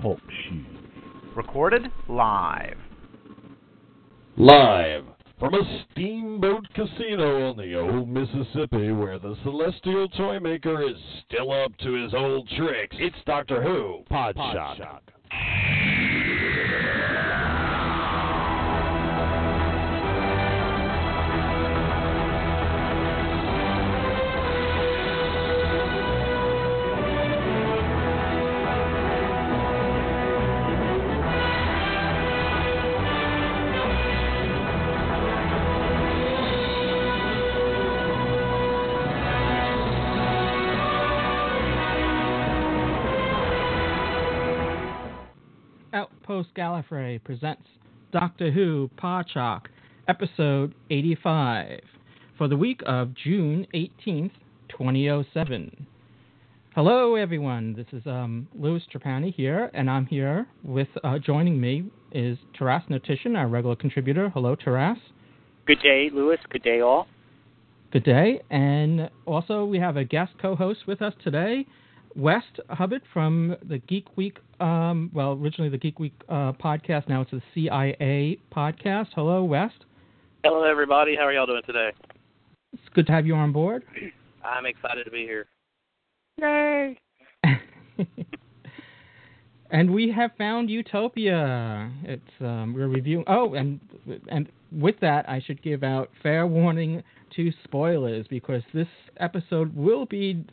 Talk shoe. Recorded live. Live from a steamboat casino on the old Mississippi where the celestial toy maker is still up to his old tricks. It's Doctor Who Podshock. Outpost Gallifrey presents Doctor Who Podshock, episode 85, for the week of June 18th, 2007. Hello, everyone. This is um, Louis Trapani here, and I'm here with uh, joining me is Taras Hnatyshyn, our regular contributor. Hello, Taras. Good day, Louis. Good day, all. Good day. And also, we have a guest co host with us today, West Hubbard from the Geek Week, um, well, originally the Geek Week uh, podcast, now it's the CIA podcast. Hello, West. Hello, everybody. How are y'all doing today? It's good to have you on board. I'm excited to be here. Yay! and we have found Utopia. It's um, we're reviewing. Oh, and and with that, I should give out fair warning to spoilers because this episode will be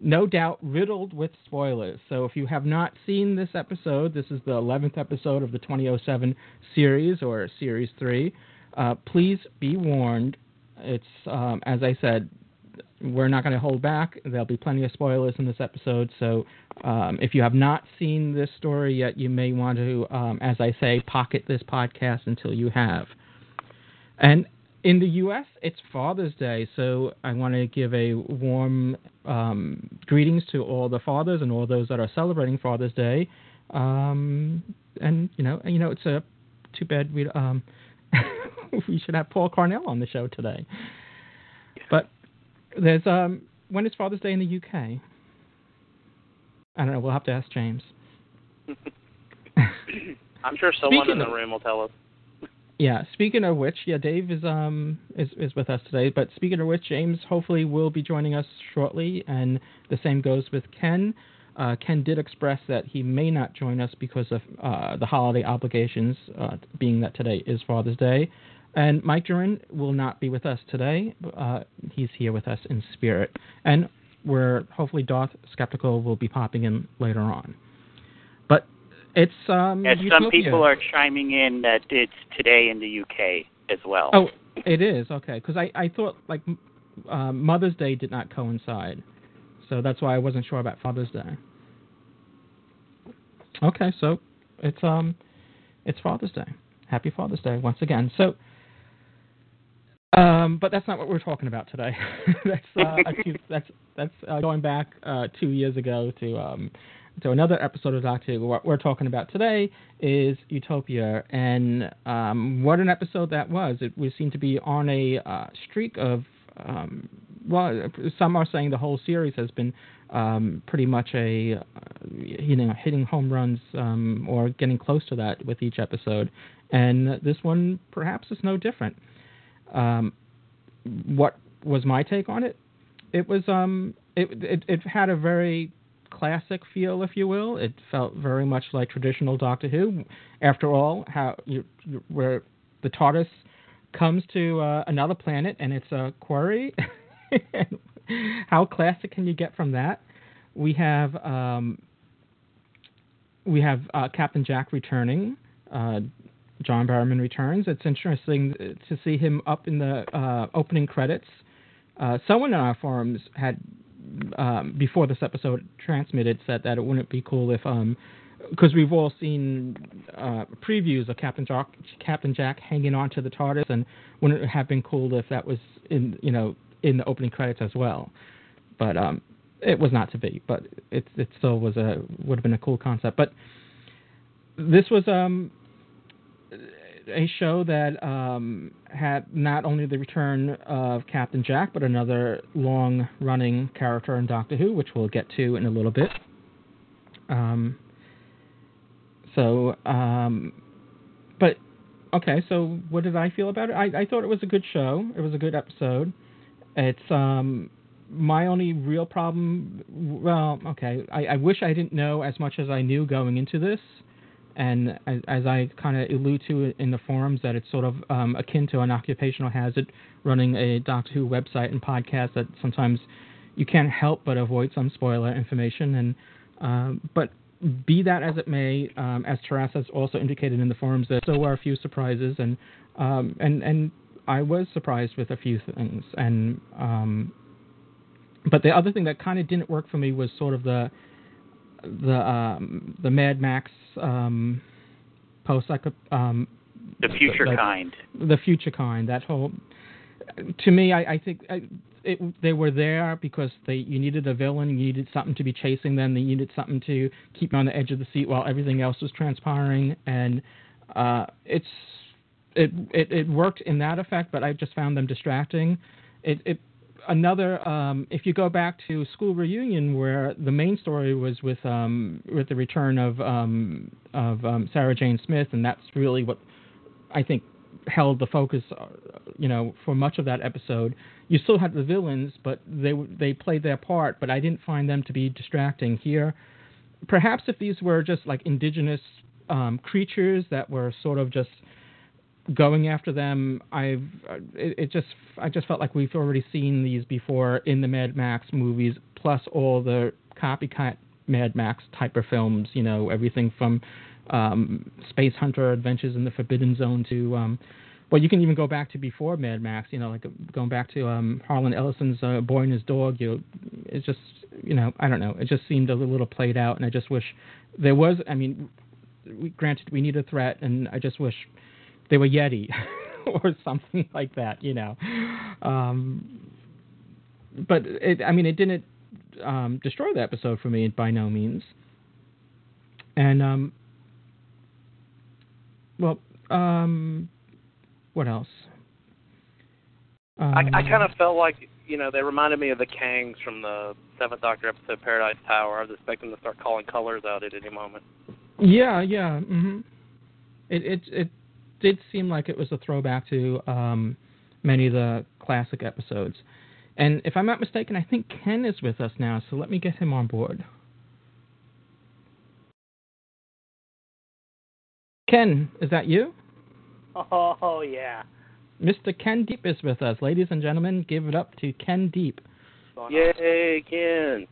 no doubt riddled with spoilers. So if you have not seen this episode, this is the 11th episode of the 2007 series or series 3. Uh, please be warned. It's um, as I said, we're not going to hold back. There'll be plenty of spoilers in this episode. So um, if you have not seen this story yet, you may want to, um, as I say, pocket this podcast until you have. And in the U.S., it's Father's Day, so I want to give a warm um, greetings to all the fathers and all those that are celebrating Father's Day. Um, and you know, you know, it's a too bad we um, we should have Paul Cornell on the show today. But there's um, when is Father's Day in the UK? I don't know. We'll have to ask James. I'm sure someone Speaking in the room will tell us. Yeah. Speaking of which, yeah, Dave is um is is with us today. But speaking of which, James hopefully will be joining us shortly, and the same goes with Ken. Uh, Ken did express that he may not join us because of uh, the holiday obligations, uh, being that today is Father's Day. And Mike Duran will not be with us today. Uh, he's here with us in spirit, and we're hopefully Darth Skeptical will be popping in later on. But it's um. Some people are chiming in that it's today in the UK as well. Oh, it is okay. Because I I thought like uh, Mother's Day did not coincide, so that's why I wasn't sure about Father's Day. Okay, so it's um, it's Father's Day. Happy Father's Day once again. So. Um, but that's not what we're talking about today. that's uh, few, that's that's uh, going back uh, two years ago to um, to another episode of Doctor Who. What we're talking about today is Utopia, and um, what an episode that was. It we seem to be on a uh, streak of um, well, some are saying the whole series has been um, pretty much a uh, you know hitting home runs um, or getting close to that with each episode, and this one perhaps is no different. Um, what was my take on it? It was um, it, it it had a very classic feel, if you will. It felt very much like traditional Doctor Who. After all, how you, you where the TARDIS comes to uh, another planet and it's a quarry. how classic can you get from that? We have um, we have uh, Captain Jack returning. Uh, John Barrowman returns. It's interesting to see him up in the uh, opening credits. Uh, someone in our forums had, um, before this episode transmitted, said that it wouldn't be cool if, because we've all seen uh, previews of Captain Jack, Captain Jack hanging onto the TARDIS, and wouldn't it have been cool if that was in, you know, in the opening credits as well? But um, it was not to be. But it it still was a would have been a cool concept. But this was um a show that um, had not only the return of Captain Jack, but another long running character in Doctor Who, which we'll get to in a little bit. Um, so, um, but okay. So, what did I feel about it? I, I thought it was a good show. It was a good episode. It's um, my only real problem. Well, okay. I, I wish I didn't know as much as I knew going into this. And as, as I kind of allude to in the forums, that it's sort of um, akin to an occupational hazard running a Doctor Who website and podcast that sometimes you can't help but avoid some spoiler information. And um, but be that as it may, um, as Taras has also indicated in the forums, there still were a few surprises, and um, and and I was surprised with a few things. And um, but the other thing that kind of didn't work for me was sort of the the um, the Mad Max um, post um, the future the, kind. The future kind. That whole to me, I, I think I, it, they were there because they you needed a villain, you needed something to be chasing them, they needed something to keep you on the edge of the seat while everything else was transpiring, and uh, it's it, it it worked in that effect, but I just found them distracting. It, it another um, if you go back to school reunion where the main story was with um, with the return of um, of um, Sarah Jane Smith, and that's really what I think held the focus, uh, you know, for much of that episode. You still had the villains, but they they played their part. But I didn't find them to be distracting here. Perhaps if these were just like indigenous um, creatures that were sort of just going after them, I've it, it, just I just felt like we've already seen these before in the Mad Max movies, plus all the copycat Mad Max type of films. You know, everything from um, Space Hunter Adventures in the Forbidden Zone to um, well, you can even go back to before Mad Max. You know, like going back to um, Harlan Ellison's uh, Boy and His Dog. You, it's just you know I don't know. It just seemed a little played out, and I just wish there was. I mean, we, granted we need a threat, and I just wish they were Yeti or something like that. You know, um, but it, I mean, it didn't um, destroy the episode for me by no means. And um, well, um, what else? Um, I, I kind of Um, felt like you know they reminded me of the Kangs from the Seventh Doctor episode Paradise Tower. I was expecting to start calling colors out at any moment. Yeah, yeah. hmm It it it did seem like it was a throwback to um, many of the classic episodes. And if I'm not mistaken, I think Ken is with us now, so let me get him on board. Ken, is that you? Oh yeah. Mr. Ken Deep is with us. Ladies and gentlemen, give it up to Ken Deep. What's going on? Yay, Ken!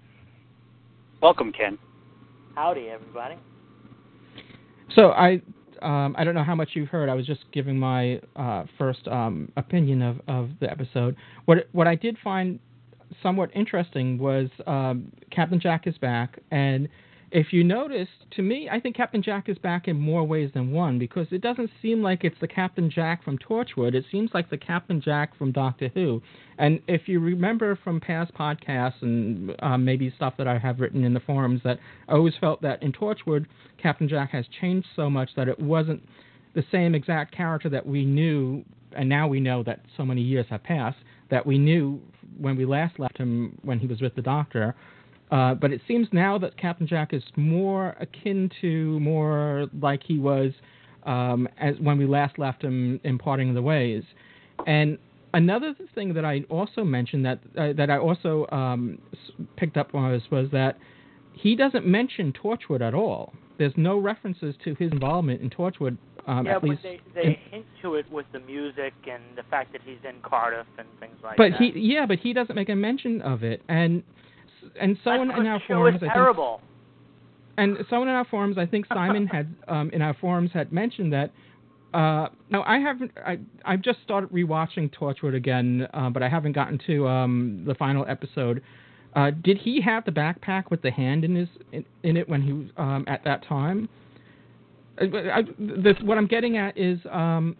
Welcome, Ken. Howdy, everybody. So I um, I don't know how much you've heard. I was just giving my uh, first um, opinion of, of the episode. What what I did find somewhat interesting was um, Captain Jack is back, and if you notice, to me, I think Captain Jack is back in more ways than one because it doesn't seem like it's the Captain Jack from Torchwood. It seems like the Captain Jack from Doctor Who. And if you remember from past podcasts and um, maybe stuff that I have written in the forums, that I always felt that in Torchwood, Captain Jack has changed so much that it wasn't the same exact character that we knew, and now we know that so many years have passed that we knew when we last left him when he was with the Doctor. Uh, but it seems now that Captain Jack is more akin to more like he was um, as when we last left him in Parting of the Ways. And another thing that I also mentioned that uh, that I also um, picked up on was, was that he doesn't mention Torchwood at all. There's no references to his involvement in Torchwood. Um, yeah, at but least they they hint to it with the music and the fact that he's in Cardiff and things like but that. But he yeah, but he doesn't make a mention of it. And and someone in our forums, I think, terrible. and someone in our forums, I think Simon had um, in our forums had mentioned that. Uh, no, I haven't. I I've just started rewatching Torchwood again, uh, but I haven't gotten to um, the final episode. Uh, did he have the backpack with the hand in his in, in it when he was um, at that time? Uh, I, this what I'm getting at is um,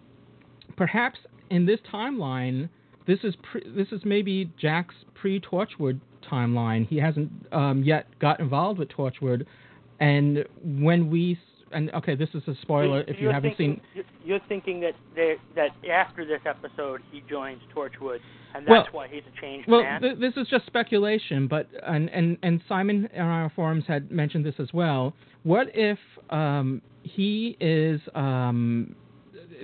perhaps in this timeline, this is pre, this is maybe Jack's pre-Torchwood timeline. He hasn't um, yet got involved with Torchwood, and when we and okay, this is a spoiler if you haven't thinking, seen. you're- thinking that they, that after this episode he joins Torchwood, and Well- that's why he's a changed Well, man. th- this is just speculation, but and and and Simon on our forums had mentioned this as well. What if um, he is um,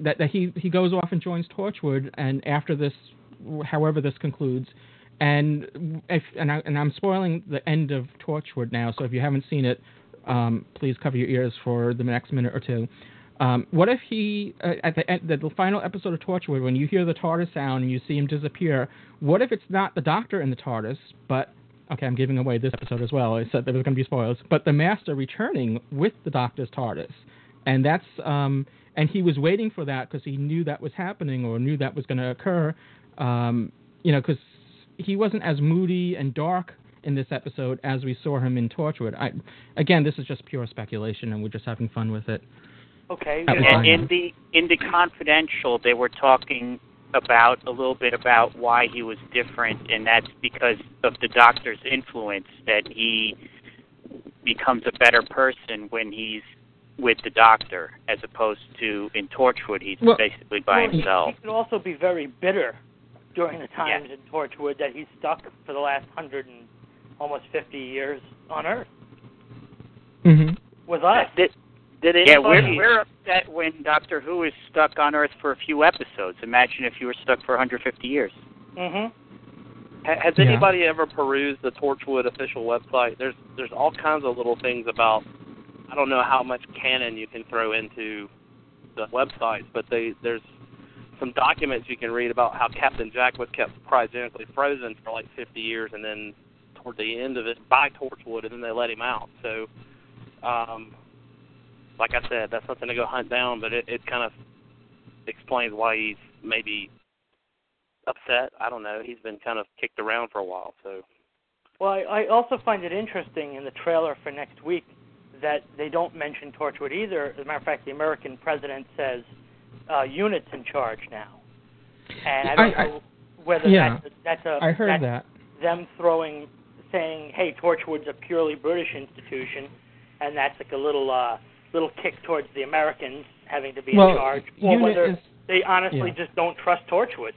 that that he he goes off and joins Torchwood, and after this, however this concludes, and if and I and I'm spoiling the end of Torchwood now, so if you haven't seen it, um, please cover your ears for the next minute or two. Um, what if he uh, at the, end, the final episode of Torchwood, when you hear the TARDIS sound and you see him disappear, what if it's not the Doctor in the TARDIS, but okay, I'm giving away this episode as well. I said there was going to be spoilers, but the Master returning with the Doctor's TARDIS, and that's um, and he was waiting for that because he knew that was happening or knew that was going to occur. Um, you know, because he wasn't as moody and dark in this episode as we saw him in Torchwood. I, again, this is just pure speculation, and we're just having fun with it. okay. That was yeah. fine. And in the in the confidential, they were talking about a little bit about why he was different, and that's because of the doctor's influence. That he becomes a better person when he's with the doctor, as opposed to in Torchwood, he's Well- basically by Well, himself. He, could also be very bitter during the times in Torchwood that he's stuck for the last hundred and almost fifty years on Earth Mm-hmm. with us. Did, did Yeah, we're, we're upset when Doctor Who is stuck on Earth for a few episodes. Imagine if you were stuck for 150 years. Mm-hmm. Ha- Has Yeah. anybody ever perused the Torchwood official website? There's there's all kinds of little things about. I don't know how much canon you can throw into the websites, but they there's some documents you can read about how Captain Jack was kept cryogenically frozen for like 50 years, and then toward the end of it by Torchwood, and then they let him out. So, um, like I said, that's something to go hunt down, but it, it kind of explains why he's maybe upset. I don't know. He's been kind of kicked around for a while, so Well, I, I also find it interesting in the trailer for next week that they don't mention Torchwood either. As a matter of fact, the American president says uh, units in charge now, and I don't I- I- know whether yeah. that's a, that's a I heard that. them throwing saying, "Hey, Torchwood's a purely British institution," and that's like a little uh, little kick towards the Americans having to be Well, in charge, or whether is- they honestly yeah. just don't trust Torchwood.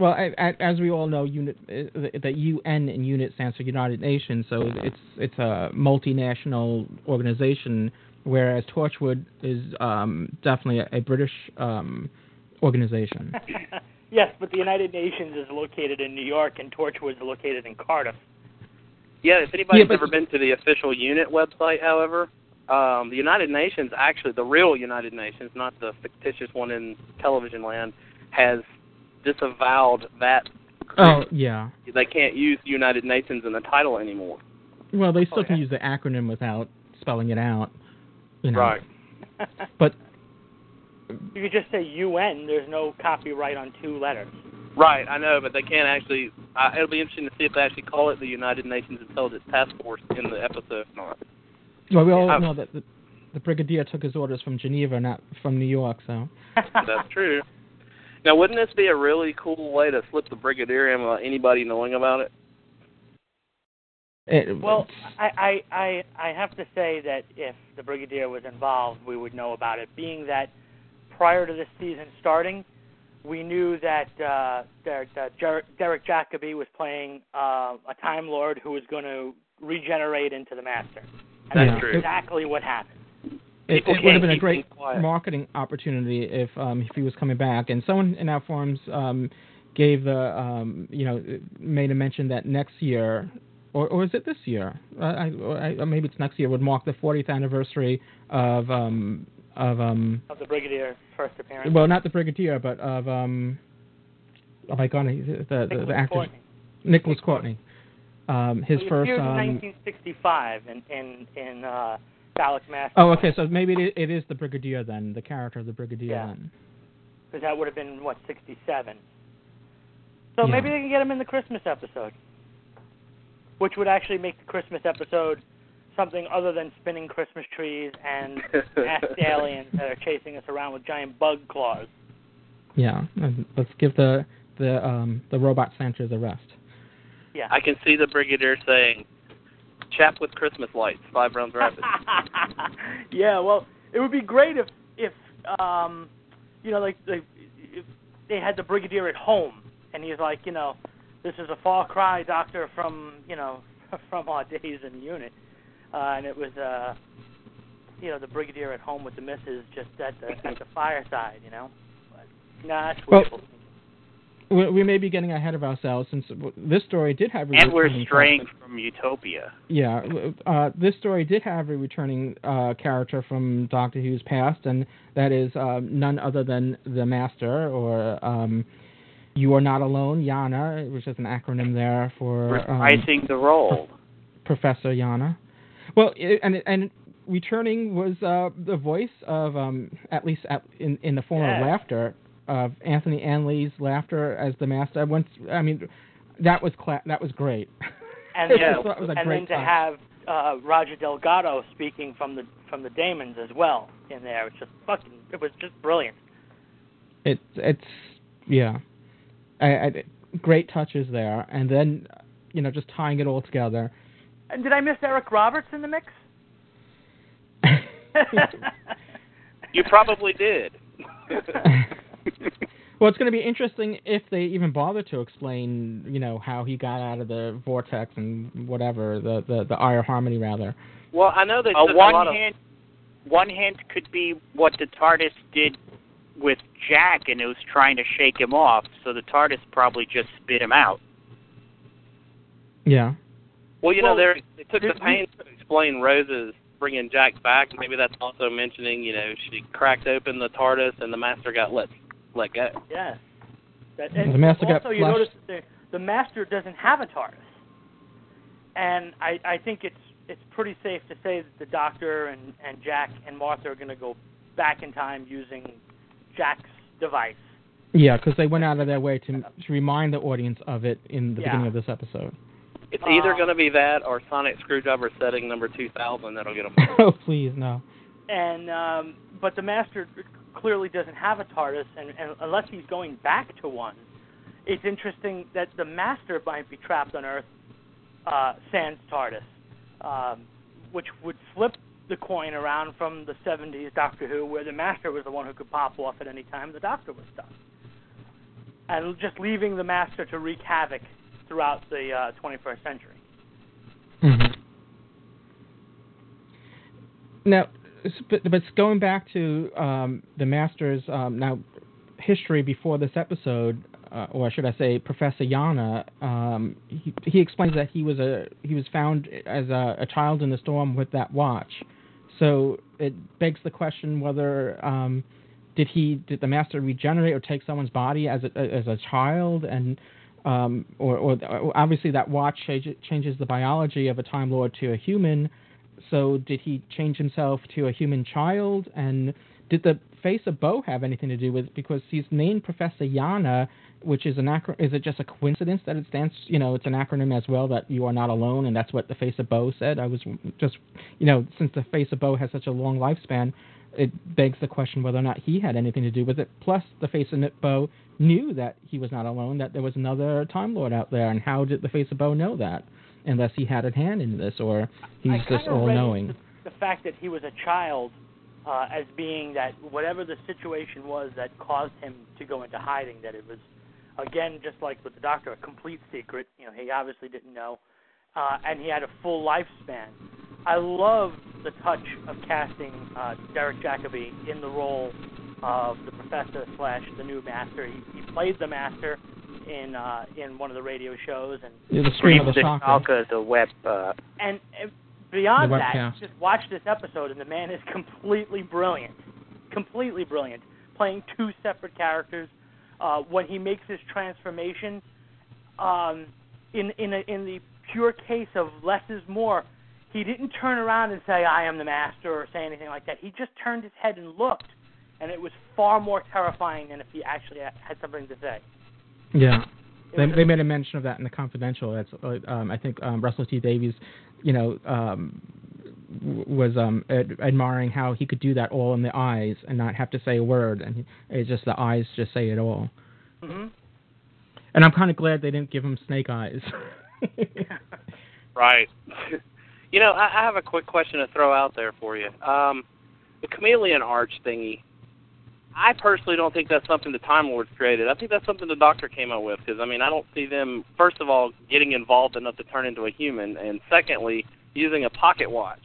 Well, I, I, as we all know, unit uh, the, the UN in unit stands for United Nations, so it's it's a multinational organization, whereas Torchwood is um, definitely a, a British um, organization. yes, but the United Nations is located in New York, and Torchwood is located in Cardiff. yeah. If anybody's Yeah, but- ever been to the official unit website, however, um, the United Nations, actually the real United Nations, not the fictitious one in television land, has disavowed that. oh yeah. They can't use United Nations in the title anymore. Well, they still Oh, can yeah. use the acronym without spelling it out. You know. Right. But you could just say UN. There's no copyright on two letters. Right, I know, but they can't actually. Uh, it'll be interesting to see if they actually call it the United Nations Intelligence Task Force in the episode or not. well, we all Yeah. know that the, the brigadier took his orders from Geneva, not from New York. So That's true. Now, wouldn't this be a really cool way to slip the Brigadier in without anybody knowing about it? It, Well, I, I, I, I have to say that if the Brigadier was involved, we would know about it. Being that prior to this season starting, we knew that uh, Derek, uh, Jer- Derek Jacobi was playing uh, a Time Lord who was going to regenerate into the Master. And That's true. exactly what happened. It, People it would have been a great marketing opportunity if um, if he was coming back. And someone in our forums um, gave the um, you know made a mention that next year, or or is it this year? Uh, I, I, maybe it's next year would mark the 40th anniversary of um, of um, Of the Brigadier's first appearance. well not the Brigadier but of um, oh my god the the, the, Nicholas the actor Courtney. Nicholas Courtney. Um, his He first. appeared in Um, 1965 in in in uh, Dalek Master. oh, okay. So maybe it, it is the Brigadier then, the character of the Brigadier Yeah. then. because that would have been what 67. So Yeah. maybe they can get him in the Christmas episode, which would actually make the Christmas episode something other than spinning Christmas trees and masked aliens that are chasing us around with giant bug claws. Yeah, and let's give the the um the robot Santas a rest. Yeah. I can see the Brigadier saying, chap with Christmas lights, five rounds rapid. yeah, well, it would be great if if um, you know, like, like if they had the brigadier at home, and he's like, you know, this is a far cry, doctor, from you know, from our days in the unit, uh, and it was uh, you know, the brigadier at home with the missus just at the at the fireside, you know. But, nah, that's Well, wishful. We, we may be getting ahead of ourselves since this story did have a And we're straying character. from Utopia. Yeah, uh, this story did have a returning uh, character from Doctor Who's past, and that is uh, none other than the Master, or um, You Are Not Alone, Yana, which is an acronym there for um, the role. Professor Yana. Well, it, and and returning was uh, the voice of um, at least at, in in the form Yeah. of laughter of Anthony Ainley's laughter as the master. Once I mean, that was cla- that was great. And it was and great then to touch. have uh, Roger Delgado speaking from the from the Dæmons as well in there, it's just fucking. It was just brilliant. It it's yeah, I, I, great touches there, and then you know just tying it all together. And did I miss Eric Roberts in the mix? You probably did. well, it's going to be interesting if they even bother to explain, you know, how he got out of the vortex and whatever the the the Eye of Harmony rather. Well, I know that Uh, took a one lot of. hint, one hint could be what the TARDIS did with Jack, and it was trying to shake him off. So the TARDIS probably just spit him out. Yeah. Well, you Well, know, they're, they took the did pains to explain Rose's bringing Jack back. Maybe that's also mentioning, you know, she cracked open the TARDIS and the Master got let let go. yes. That, The and Master got also, you flushed. notice that the, the Master doesn't have a TARDIS, and I I think it's it's pretty safe to say that the Doctor and and Jack and Martha are going to go back in time using Jack's device. Yeah, because they went out of their way to to remind the audience of it in the Yeah. beginning of this episode. It's either Um, going to be that or Sonic Screwdriver setting number 2000 that'll get them. oh, please no. and um, but the master clearly doesn't have a TARDIS, and, and unless he's going back to one, it's interesting that the master might be trapped on Earth, uh, sans TARDIS, um, which would flip the coin around from the 70s Doctor Who, where the master was the one who could pop off at any time the Doctor was stuck, and just leaving the master to wreak havoc throughout the uh, 21st century. hmm Now, but, but going back to um, the Masters um, now history before this episode, uh, or should I say, Professor Yana, um, he, he explains that he was a he was found as a, a child in the storm with that watch. So it begs the question whether um, did he did the Master regenerate or take someone's body as a as a child and um, or, or obviously that watch changes the biology of a Time Lord to a human. So did he change himself to a human child? And did the face of Bo have anything to do with? Because he's named Professor Yana, which is an acro- Is it just a coincidence that it stands? You know, it's an acronym as well that you are not alone, and that's what the face of Bo said. I was just, you know, since the face of Bo has such a long lifespan, it begs the question whether or not he had anything to do with it. Plus, the face of Bo knew that he was not alone, that there was another Time Lord out there, and how did the face of Bo know that? Unless he had a hand in this, or he's just all knowing. The, the fact that he was a child uh, as being that whatever the situation was that caused him to go into hiding, that it was, again, just like with the doctor, a complete secret. You know, he obviously didn't know, uh, and he had a full lifespan. I love the touch of casting uh, Derek Jacobi in the role of the professor slash the new master. He, he played the master in uh, in one of the radio shows, and Yeah, the scream of the the Shalka. The web. Uh, and uh, beyond The that, webcast. just watch this episode, and the man is completely brilliant, completely brilliant, playing two separate characters. Uh, when he makes his transformation, um, in in a, in the pure case of less is more, he didn't turn around and say "I am the master" or say anything like that. He just turned his head and looked, and it was far more terrifying than if he actually had something to say. Yeah. They, they made a mention of that in the confidential. That's uh, um, I think um, Russell T Davies, you know, um, was um, ad- admiring how he could do that all in the eyes and not have to say a word, and it's just the eyes just say it all. hmm And I'm kind of glad they didn't give him snake eyes. Right. You know, I, I have a quick question to throw out there for you. Um, the chameleon arch thingy. I personally don't think that's something the Time Lords created. I think that's something the Doctor came up with because I mean I don't see them first of all getting involved enough to turn into a human, and secondly using a pocket watch.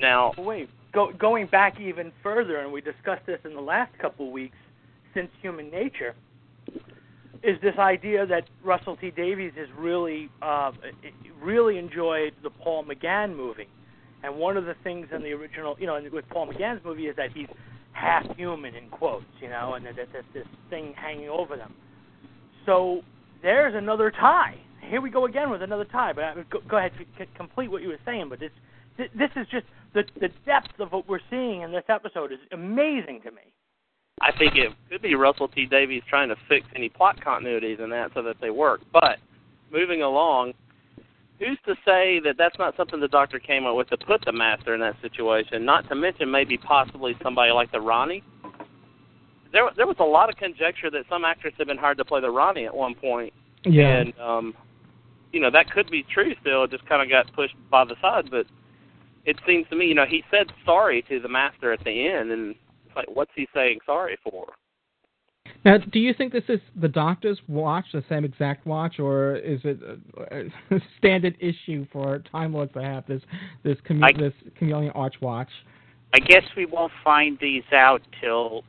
Now, Wait, go, going back even further, and we discussed this in the last couple weeks since Human Nature, is this idea that Russell T Davies is really uh, really enjoyed the Paul McGann movie, and one of the things in the original, you know, with Paul McGann's movie is that he's half human in quotes, you know, and that there's this thing hanging over them. So there's another tie. Here we go again with another tie. But go, go ahead, complete what you were saying. But this this is just the the depth of what we're seeing in this episode is amazing to me. I think it could be Russell T Davies trying to fix any plot continuities in that so that they work. But moving along, who's to say that that's not something the Doctor came up with to put the Master in that situation? Not to mention maybe possibly somebody like the Rani. There, there was a lot of conjecture that some actress had been hired to play the Rani at one point, Yeah. and um, you know that could be true. Still, it just kind of got pushed by the side. But it seems to me, you know, he said sorry to the Master at the end, and it's like, what's he saying sorry for? Now, do you think this is the Doctor's watch, the same exact watch, or is it a, a standard issue for Time Lords to have this this, chame- I- this chameleon arch watch? I guess we won't find these out till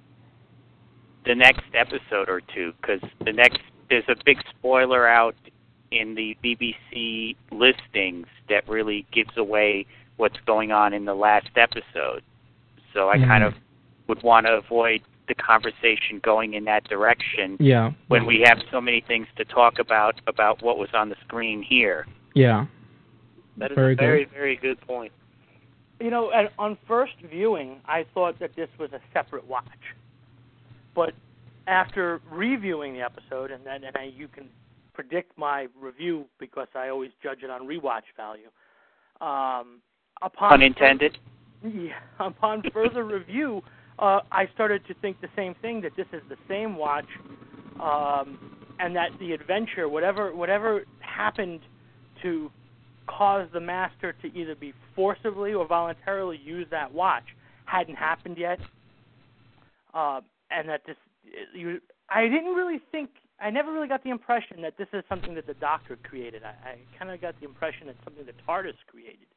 the next episode or two, because the next there's a big spoiler out in the BBC listings that really gives away what's going on in the last episode. So I kind Mhm. of would want to avoid the conversation going in that direction Yeah. when we have so many things to talk about about what was on the screen here. Yeah. That is Very a very, good. very good point. You know, at, on first viewing, I thought that this was a separate watch, but after reviewing the episode, and then and I, you can predict my review because I always judge it on rewatch value. Um, upon Pun intended. Yeah, upon further review, uh, I started to think the same thing that this is the same watch, um, and that the adventure, whatever whatever happened to cause the master to either be forcibly or voluntarily use that watch, hadn't happened yet, uh, and that this you. I didn't really think. I never really got the impression that this is something that the Doctor created. I, I kind of got the impression it's something that TARDIS created.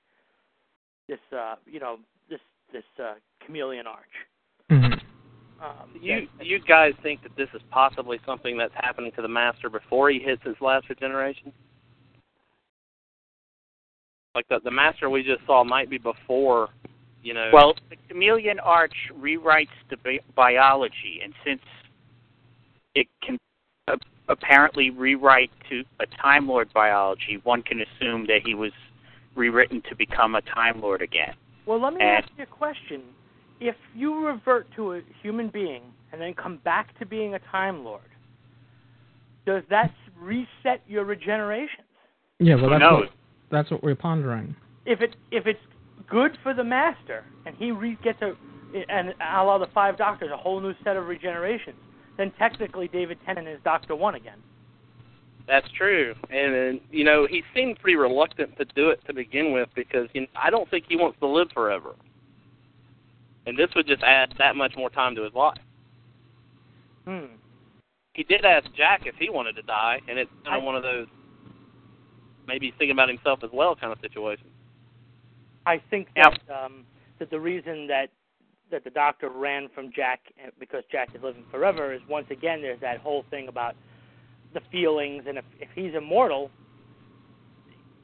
This, uh, you know, this this uh, chameleon arch. Mhm. Um, You that- you guys think that this is possibly something that's happening to the master before he hits his last regeneration? Like the the master we just saw might be before, you know. Well, the chameleon arch rewrites the bi- biology, and since it can uh, apparently rewrite to a Time Lord biology, one can assume that he was rewritten to become a Time Lord again. Well, let me And- ask you a question. If you revert to a human being and then come back to being a Time Lord, does that reset your regenerations? Yeah. Well, that's what that's what we're pondering. If it if it's good for the master and he re- gets a and allow the five doctors a whole new set of regenerations, then technically David Tennant is Doctor One again. That's true, and, and you know he seemed pretty reluctant to do it to begin with because you know, I don't think he wants to live forever, and this would just add that much more time to his life. Hmm. He did ask Jack if he wanted to die, and it's kind I- of one of those maybe thinking about himself as well kind of situation. I think that um, that the reason that that the doctor ran from Jack uh, because Jack is living forever is once again there's that whole thing about the feelings and if if he's immortal,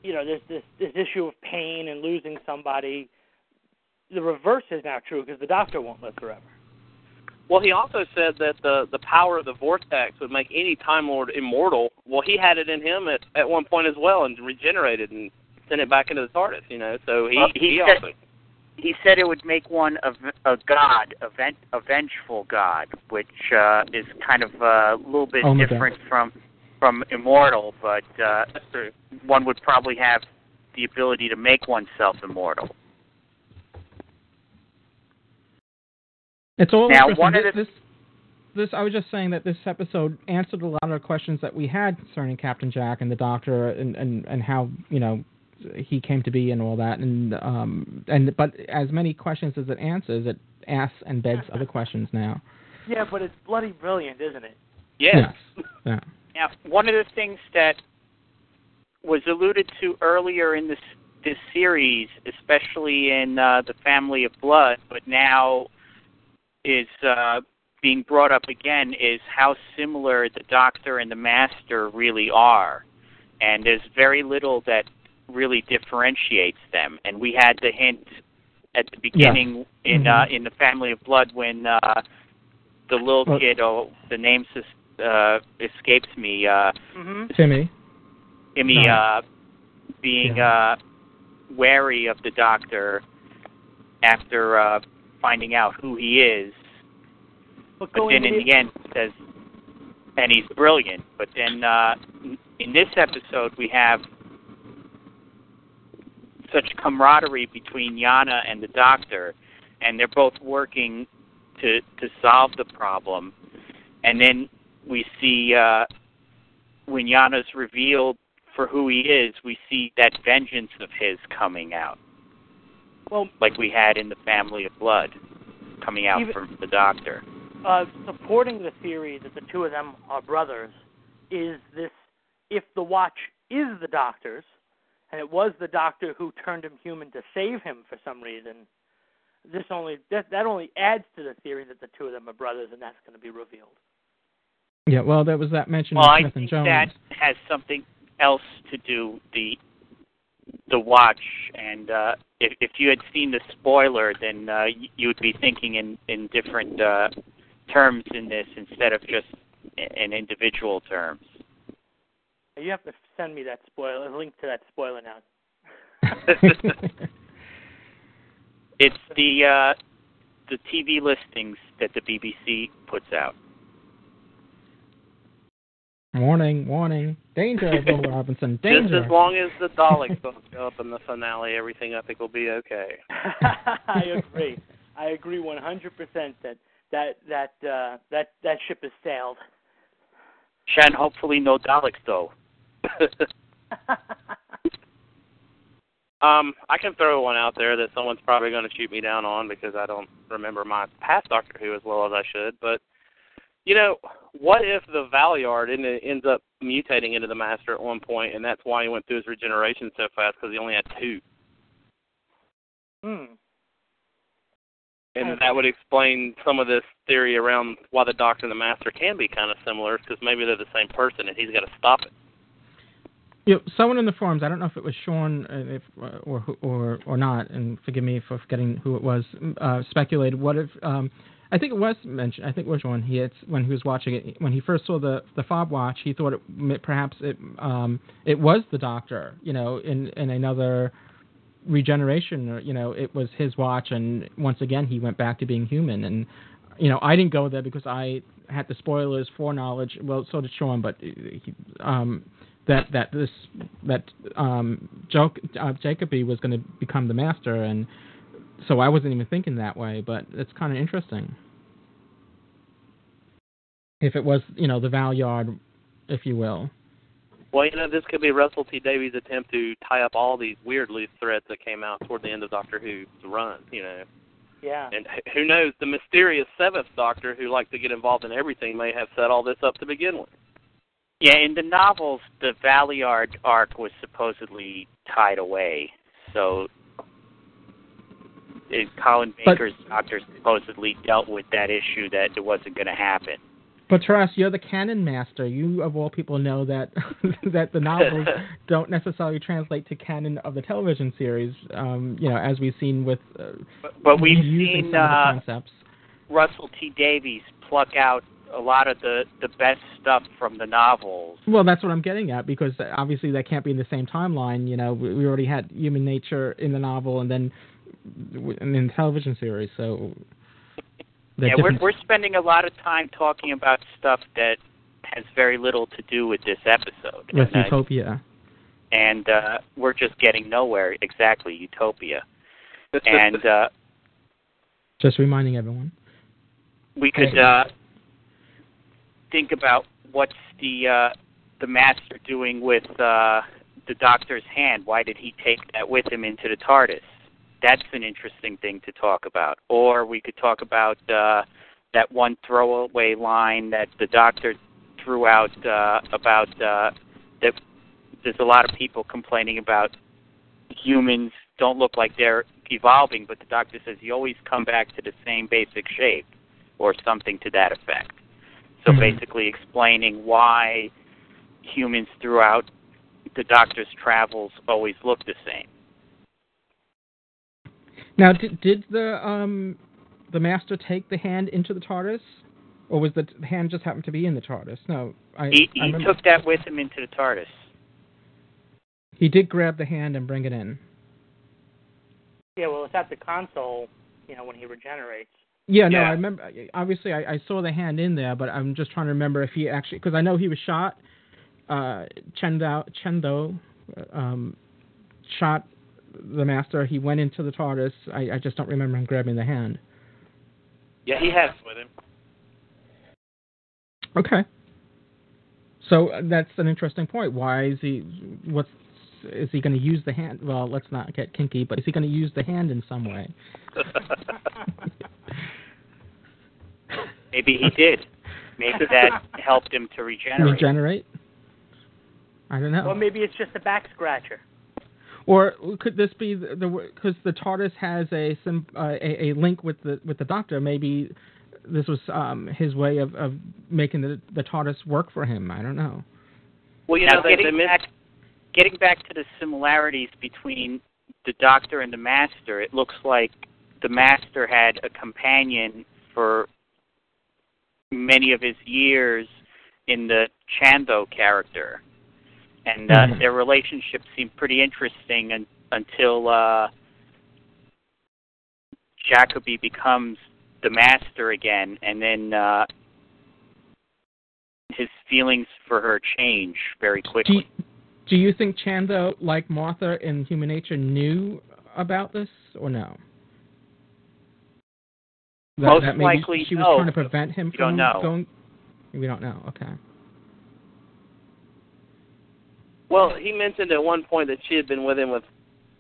you know there's this this issue of pain and losing somebody. The reverse is now true because the doctor won't live forever. Well, he also said that the the power of the vortex would make any Time Lord immortal. Well, he had it in him at at one point as well, and regenerated and sent it back into the TARDIS. You know, so he Well, he he said- also He said it would make one a, a god, a, ven- a vengeful god, which uh, is kind of uh, a little bit Oh God. different from from immortal, but uh, one would probably have the ability to make oneself immortal. It's all Now, one of this, the- this, this, I was just saying that this episode answered a lot of the questions that we had concerning Captain Jack and the Doctor, and and and how you know he came to be and all that. And um, and but as many questions as it answers, it asks and begs other questions now. Yeah, but it's bloody brilliant, isn't it? Yes. Yeah. Now, one of the things that was alluded to earlier in this this series, especially in uh, the Family of Blood, but now is uh, being brought up again, is how similar the Doctor and the Master really are, and there's very little that really differentiates them. And we had the hint at the beginning in Mhm. uh, in the Family of Blood when uh, the little Well- kid, oh, the name uh, escapes me. Uh, Mm-hmm. Timmy. Timmy No. uh, being uh, wary of the doctor after uh, finding out who he is, But but then in the end says, and he's brilliant. But then uh, in this episode we have such camaraderie between Yana and the doctor, and they're both working to to solve the problem. And then we see uh, when Yana's revealed for who he is, we see that vengeance of his coming out, well, like we had in the Family of Blood, coming out Even- from the Doctor. uh, supporting the theory that the two of them are brothers is this: if the watch is the doctor's, and it was the doctor who turned him human to save him for some reason, this only that that only adds to the theory that the two of them are brothers, and that's going to be revealed. Yeah. Well, that was that mention Well, of I Smith and think Jones. that has something else to do the the watch. And uh, if if you had seen the spoiler, then uh, you would be thinking in in different uh, terms in this instead of just i- in individual terms. You have to send me that spoiler, a link to that spoiler now. It's the uh, the TV listings that the BBC puts out. warning, warning, danger, Bill Robinson, Danger. Just as long as the Daleks don't show up in the finale, everything I think will be okay. I agree. I agree 100% that that that uh, that that ship has sailed. Shan, hopefully no Daleks though. Um, I can throw one out there that someone's probably going to shoot me down on because I don't remember my past Doctor Who as well as I should. But you know, what if the Valeyard en- ends up mutating into the Master at one point, and that's why he went through his regeneration so fast because he only had two, Hmm. and that would explain some of this theory around why the Doctor and the Master can be kind of similar because maybe they're the same person, and he's got to stop it. You know, someone in the forums, I don't know if it was Sean, uh, if, uh, or or or not, and forgive me for forgetting who it was. Uh, speculated what if um, I think it was mentioned. I think it was Sean. He had, when he was watching it when he first saw the the fob watch, he thought it perhaps it um, it was the Doctor. You know, in in another regeneration. Or, you know, it was his watch, and once again he went back to being human. And you know, I didn't go there because I had the spoilers foreknowledge. Well, so did Sean, but he, um, that that this that um, jo- uh, Jacobi was going to become the master, and so I wasn't even thinking that way. But it's kind of interesting. If it was, you know, the Valeyard, if you will. Well, you know, this could be Russell T Davies' attempt to tie up all these weird loose threads that came out toward the end of Doctor Who's run. You know, Yeah. and who knows? The mysterious seventh Doctor, who liked to get involved in everything, may have set all this up to begin with. Yeah, in the novels, the Valeyard arc was supposedly tied away. So, it, Colin But- Baker's doctor supposedly dealt with that issue that it wasn't going to happen. But Taras, you're the canon master. You of all people know that that the novels don't necessarily translate to canon of the television series. Um, you know, as we've seen with. Uh, But, but we've seen uh, concepts. Russell T Davies pluck out a lot of the the best stuff from the novels. Well, that's what I'm getting at because obviously that can't be in the same timeline. You know, we we already had human nature in the novel and then and in the television series. So the yeah, we're we're spending a lot of time talking about stuff that has very little to do with this episode. with and, Utopia. and uh, we're just getting nowhere. Exactly, Utopia. And uh, Just reminding everyone. we could uh, think about what's the uh, the master doing with uh, the doctor's hand, why did he take that with him into the TARDIS? That's an interesting thing to talk about. Or we could talk about uh, that one throwaway line that the doctor threw out uh, about uh, that there's a lot of people complaining about humans don't look like they're evolving, but the doctor says you always come back to the same basic shape or something to that effect. So Mhm. basically explaining why humans throughout the doctor's travels always look the same. Now, did did the um the master take the hand into the TARDIS, or was the hand just happened to be in the TARDIS? No, I, He, he remember took that with him into the TARDIS. he did grab the hand and bring it in. Yeah, well, it's at the console, you know, when he regenerates. Yeah, no, Yeah. I remember. Obviously, I, I saw the hand in there, but I'm just trying to remember if he actually, because I know he was shot. Uh, Chantho, Chantho, um, shot the master. He went into the TARDIS. I, I just don't remember him grabbing the hand. Yeah, he has with him. Okay. So uh, that's an interesting point. Why is he? What's is he going to use the hand? Well, let's not get kinky, but is he going to use the hand in some way? Maybe he did. Maybe that helped him to regenerate. Regenerate? I don't know. Or maybe it's just a back scratcher. Or could this be the because the, TARDIS has a, sim, uh, a a link with the with the Doctor? Maybe this was um, his way of, of making the the TARDIS work for him. I don't know. Well, you now, know, they, they getting, men- back, getting back to the similarities between the Doctor and the Master, it looks like the Master had a companion for many of his years in the Chantho character. And uh, Mhm. their relationship seemed pretty interesting un- until uh, Jacobi becomes the Master again, and then uh, his feelings for her change very Do quickly. you, do you think Chantho, like Martha in Human Nature, knew about this or no? That, Most that likely, she was no. trying to prevent him We from going. We don't know. Okay. well, he mentioned at one point that she had been with him with,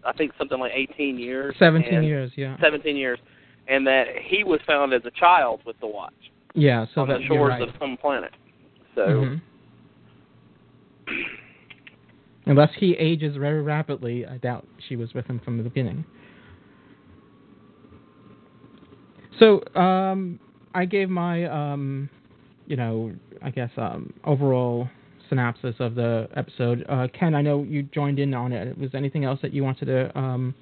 I think, something like 18 years. Seventeen years. Yeah. 17 years, and that he was found as a child with the watch Yeah. So on that the shores right. of some planet. So, Mhm. Unless he ages very rapidly, I doubt she was with him from the beginning. So, um, I gave my, um, you know, I guess um, overall synopsis of the episode. Uh, Ken, I know you joined in on it. Was there anything else that you wanted to? Um,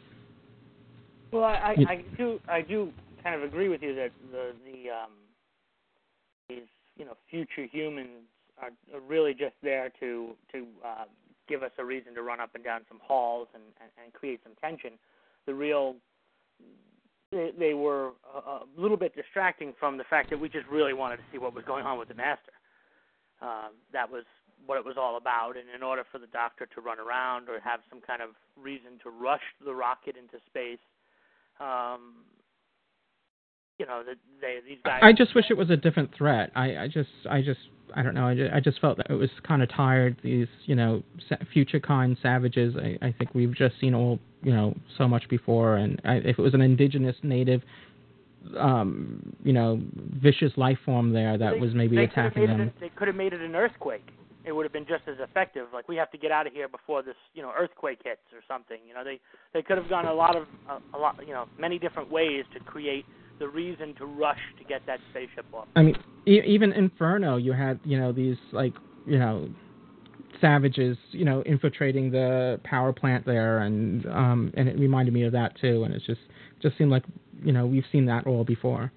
Well, I, I, I do I do kind of agree with you that the the um, these you know future humans are, are really just there to to uh, give us a reason to run up and down some halls and, and, and create some tension. The real they, they were a, a little bit distracting from the fact that we just really wanted to see what was going on with the master. Um, that was what it was all about, and in order for the doctor to run around or have some kind of reason to rush the rocket into space, um, you know, that they these guys. I just wish it was a different threat. I, I just, I just, I don't know. I just, I just felt that it was kind of tired. These, you know, future kind savages. I, I think we've just seen all, you know, so much before. And I, if it was an indigenous native, um, you know, vicious life form there that they- was maybe they could have attacking it them. an- they could have made it an earthquake. It would have been just as effective. Like we have to get out of here before this, you know, earthquake hits or something. You know, they they could have gone a lot of a, a lot, you know, many different ways to create the reason to rush to get that spaceship off. I mean, e- even Inferno, you had, you know, these like, you know, savages, you know, infiltrating the power plant there, and um, and it reminded me of that too. And it's just just seemed like, you know, we've seen that all before.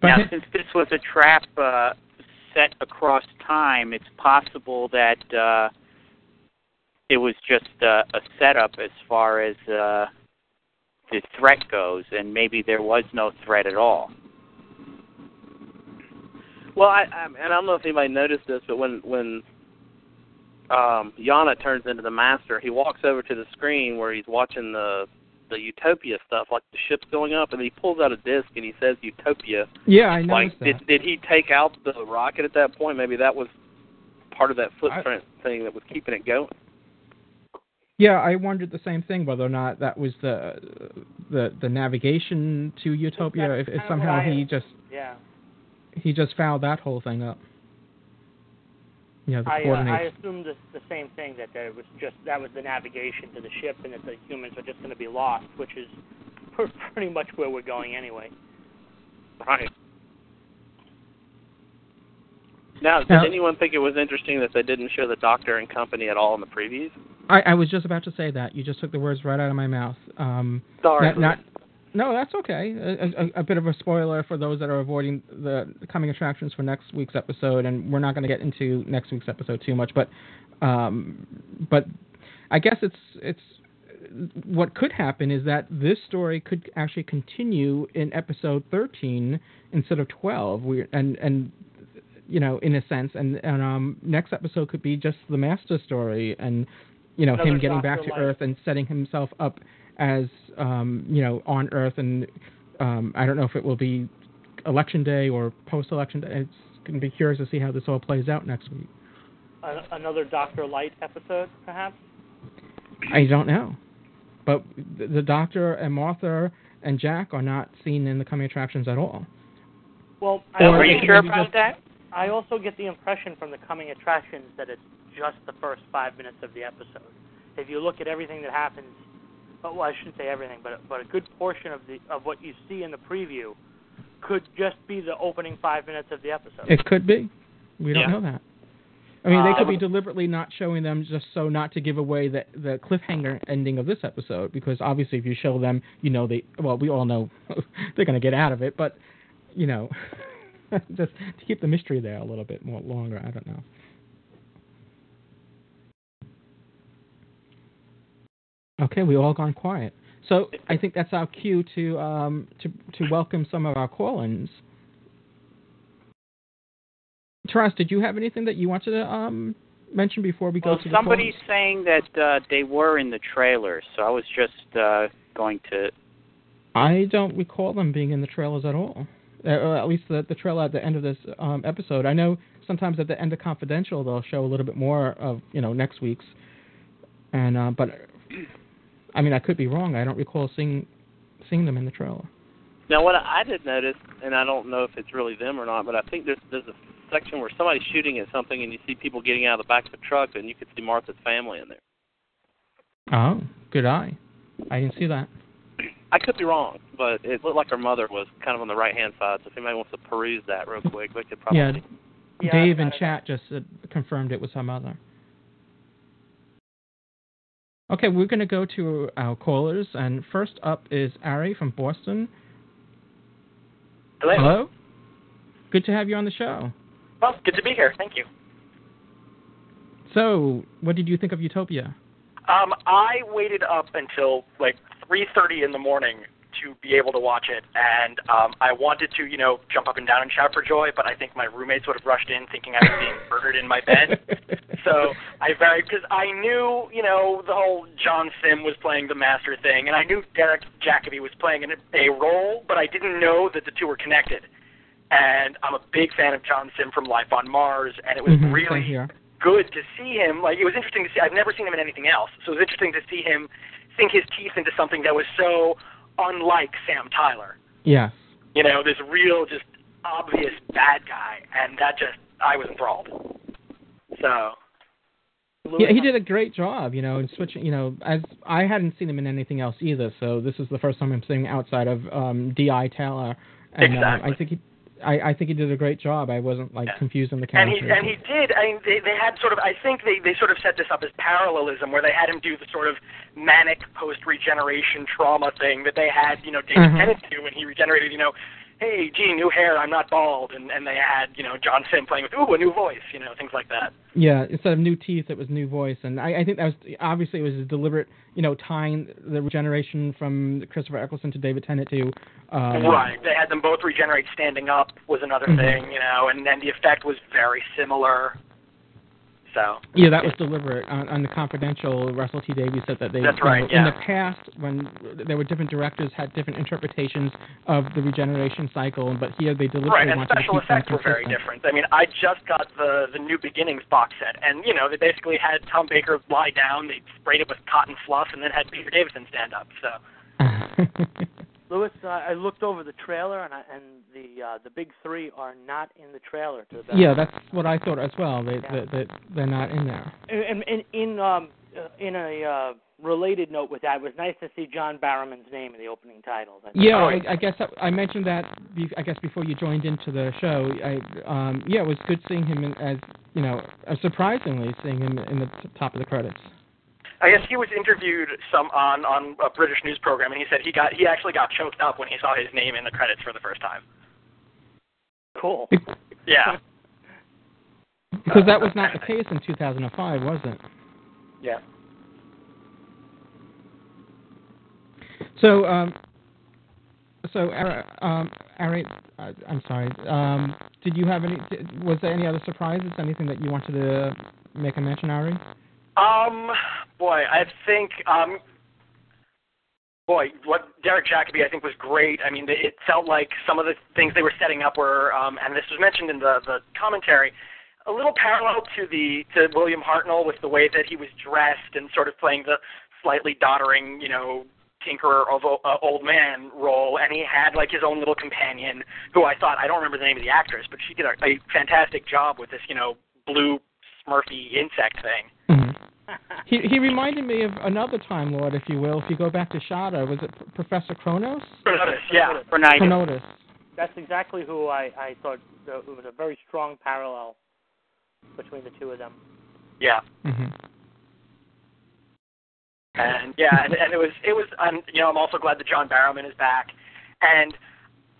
But now, since this was a trap uh, set across time, it's possible that uh, it was just uh, a setup as far as uh, the threat goes, and maybe there was no threat at all. well, I, I and I don't know if anybody noticed this, but when when um, Yana turns into the master, he walks over to the screen where he's watching the the Utopia stuff, like the ship's going up, and he pulls out a disc and he says Utopia. yeah, I Like, noticed that. did did he take out the rocket at that point? Maybe that was part of that footprint thing that was keeping it going. Yeah, I wondered the same thing whether or not that was the the the navigation to Utopia. If, if somehow what I- he just Yeah. he just fouled that whole thing up. You know, I, uh, I assumed the, the same thing that there was just that was the navigation to the ship, and that the humans are just going to be lost, which is pretty much where we're going anyway. Right. Now, did Now- anyone think it was interesting that they didn't show the Doctor and company at all in the previews? I, I was just about to say that. You just took the words right out of my mouth. Um, Sorry. not, not no, that's okay. A, a, a bit of a spoiler for those that are avoiding the coming attractions for next week's episode, and we're not going to get into next week's episode too much. But, um, but I guess it's it's what could happen is that this story could actually continue in episode 13 instead of 12. We and and you know in a sense, and and um next episode could be just the master story and you know him getting back to Light. Earth and setting himself up as um, you know on Earth, and um, I don't know if it will be election day or post-election day. It's going to be curious to see how this all plays out next week. Another Doctor Light episode, perhaps. I don't know, but the, the Doctor and Martha and Jack are not seen in the coming attractions at all. Well, I Or Are you maybe sure just- about that? I also get the impression from the coming attractions that it's just the first five minutes of the episode. If you look at everything that happens, well, I shouldn't say everything, but but a good portion of the of what you see in the preview could just be the opening five minutes of the episode. It could be. We don't Yeah. know that. I mean, they could be Um, deliberately not showing them just so not to give away the the cliffhanger ending of this episode, because obviously, if you show them, you know they. Well, we all know they're going to get out of it, but you know, just to keep the mystery there a little bit more longer. I don't know. Okay, we've all gone quiet. So I think that's our cue to um to to welcome some of our call-ins. Taras, did you have anything that you wanted to um mention before we go to the somebody's saying that uh, they were in the trailer, so I was just uh, going to. I don't recall them being in the trailers at all. Uh, or at least the the trailer at the end of this um, episode. I know sometimes at the end of Confidential they'll show a little bit more of you know next week's, and uh, but I mean I could be wrong. I don't recall seeing seeing them in the trailer. Now, what I did notice, and I don't know if it's really them or not, but I think there's there's a section where somebody's shooting at something, and you see people getting out of the back of the truck, and you could see Martha's family in there. Oh, good eye. I didn't see that. I could be wrong, but it looked like her mother was kind of on the right hand side. So if anybody wants to peruse that real quick, they could probably. Yeah, Yeah, Dave I- in I- chat just uh, confirmed it was her mother. Okay, we're going to go to our callers, and first up is Ari from Boston. Hello. Hello. Good to have you on the show. Well, good to be here. Thank you. So, what did you think of Utopia? Um, I waited up until like 3:30 in the morning to be able to watch it, and um, I wanted to, you know, jump up and down and shout for joy, but I think my roommates would have rushed in thinking I was being murdered in my bed. So I very because I knew, you know, the whole John Simm was playing the master thing, and I knew Derek Jacobi was playing a role, but I didn't know that the two were connected. And I'm a big fan of John Simm from Life on Mars, and it was Mhm, really good to see him. Like it was interesting to see. I've never seen him in anything else, so it was interesting to see him sink his teeth into something that was so unlike Sam Tyler. Yes. You know, this real, just obvious bad guy, and that just I was enthralled. So Yeah, he did a great job, you know, in switching. You know, as I hadn't seen him in anything else either, so this is the first time I'm seeing outside of um, DI Tyler, and uh, I think he, I, I think he did a great job. I wasn't like Yeah. confused on the character. and he and he did. I mean, they they had sort of. I think they they sort of set this up as parallelism, where they had him do the sort of manic post regeneration trauma thing that they had, you know, David Mhm. Tennant do when he regenerated. You know, hey, gee, new hair, I'm not bald, and and they had you know John Simm playing with ooh a new voice, you know, things like that. Yeah, instead of new teeth, it was new voice, and I, I think that was obviously it was a deliberate, you know, tying the regeneration from Christopher Eccleston to David Tennant to. Um, Right. They had them both regenerate standing up was another Mhm. thing, you know, and and the effect was very similar. So Yeah, that was deliberate. On, on the confidential, Russell T Davies said that they, That's you know, right, in the past, when there were different directors had different interpretations of the regeneration cycle, but here they deliberately Right, and wanted special to effects were very different. I mean, I just got the the New Beginnings box set, and you know, they basically had Tom Baker lie down, they sprayed it with cotton fluff, and then had Peter Davison stand up. So Lewis, uh, I looked over the trailer, and I, and the uh, the big three are not in the trailer. To the best. yeah, that's what I thought as well. They, Yeah. they, they, they're not in there. And, and in um uh, in a uh, related note with that, it was nice to see John Barrowman's name in the opening titles. I Yeah, I, I guess I, I mentioned that. Be, I guess before you joined into the show, I um, yeah, it was good seeing him in, as you know, uh, surprisingly seeing him in the t- top of the credits. I guess he was interviewed some on on a British news program, and he said he got he actually got choked up when he saw his name in the credits for the first time. cool. Yeah, Because that was not the case in 2005, was it? yeah. So, um, so Ari, um, Ari, uh, I'm sorry. Um, did you have any? Was there any other surprises? Anything that you wanted to make a mention, Ari? Um, boy, I think um, boy, what Derek Jacobi I think was great. I mean, it felt like some of the things they were setting up were, um, and this was mentioned in the the commentary, a little parallel to the to William Hartnell with the way that he was dressed and sort of playing the slightly doddering, you know, tinkerer of uh, old man role, and he had like his own little companion who I thought I don't remember the name of the actress, but she did a, a fantastic job with this, you know, blue Smurfy insect thing. Mm-hmm. He he reminded me of another Time Lord, if you will. If you go back to Shada, was it P- Professor Kronos? Kronos, Yeah. Bronitis. Chronotis. That's exactly who I I thought the, it was a very strong parallel between the two of them. Yeah. hmm and yeah, and, and it was it was um, you know I'm also glad that John Barrowman is back, and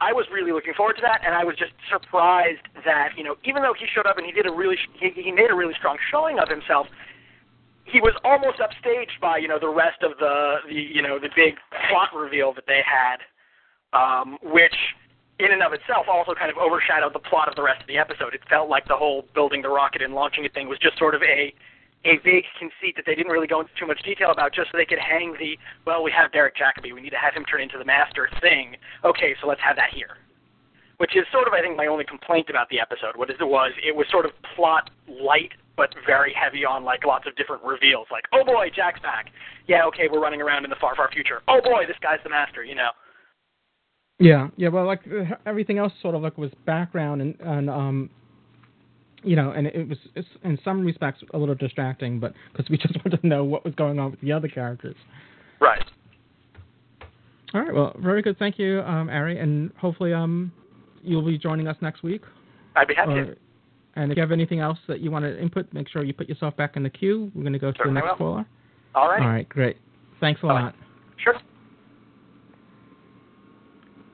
I was really looking forward to that, and I was just surprised that you know even though he showed up and he did a really he, he made a really strong showing of himself, he was almost upstaged by you know the rest of the the you know the big plot reveal that they had, um, which in and of itself also kind of overshadowed the plot of the rest of the episode. It felt like the whole building the rocket and launching it thing was just sort of a a vague conceit that they didn't really go into too much detail about, just so they could hang the well, we have Derek Jacobi, we need to have him turn into the master thing. Okay, so let's have that here. Which is sort of, I think, my only complaint about the episode. What is it was, it was sort of plot light, but very heavy on like lots of different reveals. Like, oh boy, Jack's back. Yeah, okay, we're running around in the far, far future. Oh boy, this guy's the master. You know. Yeah, yeah. Well, like uh, everything else, sort of like was background and and um, you know, and it was it's, in some respects a little distracting, but because we just wanted to know what was going on with the other characters. Right. All right. Well, very good. Thank you, um, Ari, and hopefully um, you'll be joining us next week. I'd be happy to. Or- and if you have anything else that you want to input, make sure you put yourself back in the queue. We're going to go to Certainly the next caller. All right. All right. Great. Thanks a Bye. lot. Sure.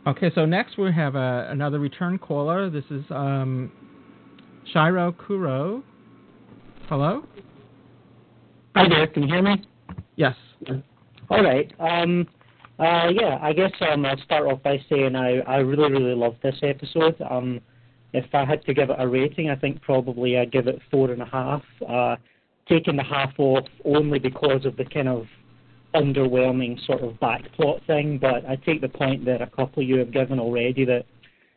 Okay, so next we have uh, another return caller. This is um, Shiro Kuro. Hello? Hi there, can you hear me? Yes. All right. Um, uh, yeah, I guess um, I'll start off by saying I, I really, really love this episode. Um, if I had to give it a rating, I think probably I'd give it four and a half. Uh, taking the half off only because of the kind of underwhelming sort of backplot thing, but I take the point that a couple of you have given already that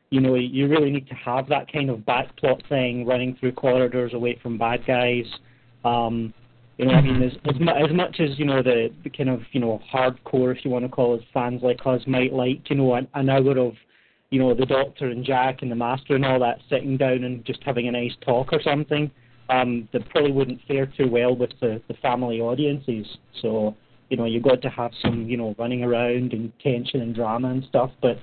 you know you really need to have that kind of backplot thing running through corridors away from bad guys. Um, you know, I mean, as as, mu- as much as you know the, the kind of you know hardcore, if you want to call it, fans like us might like, you know, an, an hour of you know the Doctor and Jack and the Master and all that sitting down and just having a nice talk or something. Um, that probably wouldn't fare too well with the the family audiences. So you know, you've got to have some you know running around and tension and drama and stuff. But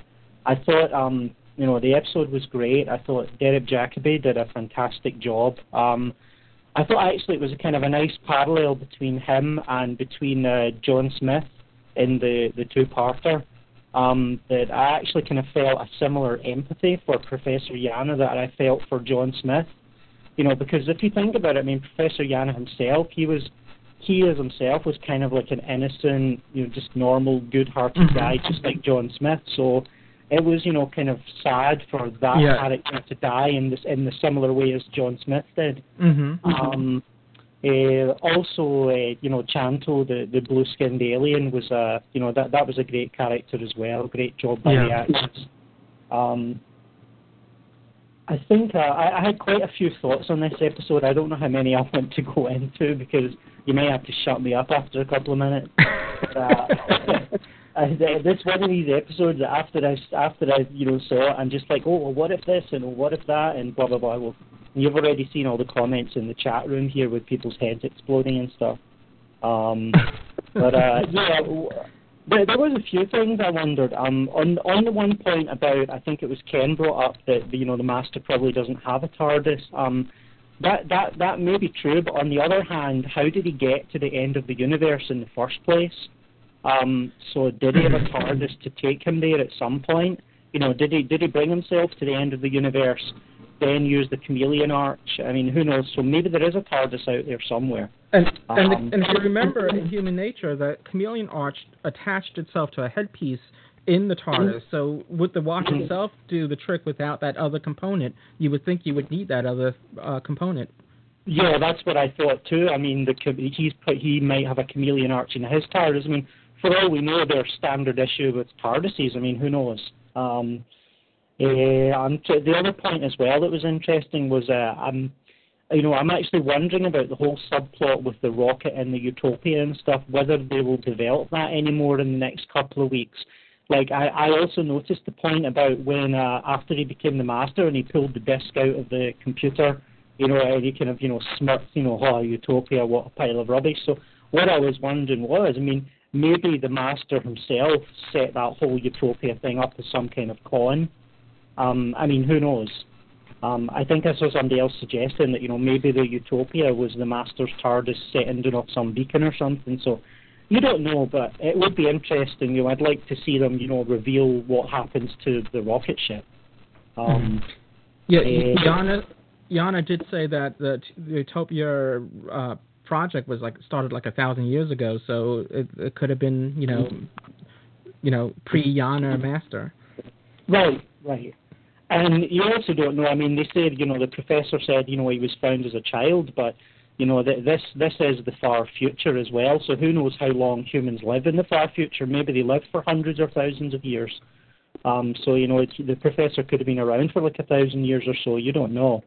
I thought um, you know the episode was great. I thought Derek Jacobi did a fantastic job. Um, I thought actually it was a kind of a nice parallel between him and between uh, John Smith in the the two parter. Um, that I actually kind of felt a similar empathy for Professor Yana that I felt for John Smith. You know, because if you think about it, I mean, Professor Yana himself, he was he as himself was kind of like an innocent, you know, just normal, good-hearted Mhm. guy, just like John Smith. So it was, you know, kind of sad for that Yeah. character to die in this in the similar way as John Smith did. Mm-hmm. Um, Uh, also, uh, you know, Chantho, the, the blue-skinned alien, was a you know that that was a great character as well. Great job by the actors. Um, I think uh, I, I had quite a few thoughts on this episode. I don't know how many I want to go into because you may have to shut me up after a couple of minutes. uh, I, this one of these episodes that after I after I you know saw it, I'm just like, oh, well, what if this and what if that and blah blah blah. Well, you've already seen all the comments in the chat room here with people's heads exploding and stuff. Um, but uh, yeah, there, there was a few things I wondered. Um, on on the one point about I think it was Ken brought up that you know the Master probably doesn't have a TARDIS. Um, that that that may be true, but on the other hand, how did he get to the end of the universe in the first place? Um, so did he have a TARDIS to take him there at some point? You know, did he did he bring himself to the end of the universe, then use the chameleon arch? I mean, who knows? So maybe there is a TARDIS out there somewhere. And and, Um, the, and if you remember in Human Nature, the chameleon arch attached itself to a headpiece in the TARDIS. So would the watch itself do the trick without that other component? You would think you would need that other uh, component. Yeah, that's what I thought too. I mean, the he's put, he might have a chameleon arch in his TARDIS. I mean, for all we know, they're standard issue with TARDISes. I mean, who knows? Um, uh, and the other point as well that was interesting was uh, I'm, you know, I'm actually wondering about the whole subplot with the rocket and the Utopia and stuff. Whether they will develop that anymore in the next couple of weeks. Like I, I also noticed the point about when uh, after he became the master and he pulled the disk out of the computer you know, and he kind of, you know, smirked, you know, oh, utopia, what a pile of rubbish. So what I was wondering was, I mean, maybe the master himself set that whole utopia thing up as some kind of con. Um, I mean, who knows? Um, I think I saw somebody else suggesting that, you know, maybe the utopia was the master's TARDIS sending off some beacon or something. So you don't know, but it would be interesting. You know, I'd like to see them, you know, reveal what happens to the rocket ship. Um, Yeah, Uh, Yana Yana did say that the, the Utopia uh, project was like started like a thousand years ago, so it, it could have been you know you know pre Yana Master. Right, right. And you also don't know. I mean, they said, you know, the professor said, you know, he was found as a child, but you know, th- this this is the far future as well. So who knows how long humans live in the far future? Maybe they live for hundreds or thousands of years. Um, so you know, it's, the professor could have been around for like a thousand years or so. You don't know.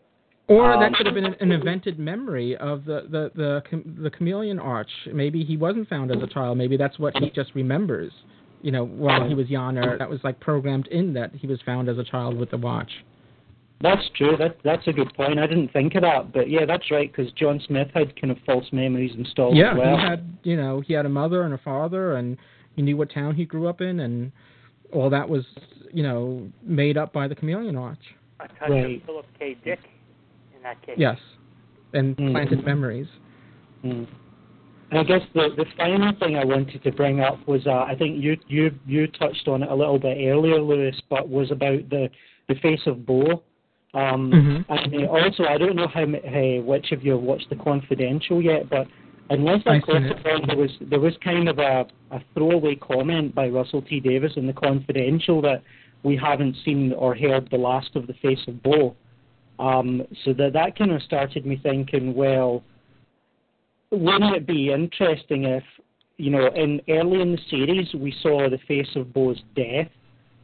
Or Um, that could have been an, invented memory of the the the the chameleon arch. Maybe he wasn't found as a child. Maybe that's what he just remembers. You know, while he was Yana, that was like programmed in that he was found as a child with the watch. That's true. That that's a good point. I didn't think of that, but yeah, that's right. Because John Smith had kind of false memories installed yeah, as well. he had you know he had a mother and a father, and he knew what town he grew up in, and all that was you know made up by the chameleon Watch. A touch Right. of Philip K. Dick in that case. Yes, and Mm. planted memories. Mm. And I guess the the final thing I wanted to bring up was uh, I think you you you touched on it a little bit earlier, Lewis, but was about the the face of Boe. Um, Mhm. And uh, also, I don't know how uh, which of you have watched the Confidential yet, but unless I caught it it. wrong, there was there was kind of a, a throwaway comment by Russell T Davies in the Confidential that we haven't seen or heard the last of the face of Boe. Um, so that that kind of started me thinking, well, wouldn't it be interesting if, you know, in early in the series we saw the face of Boe's death.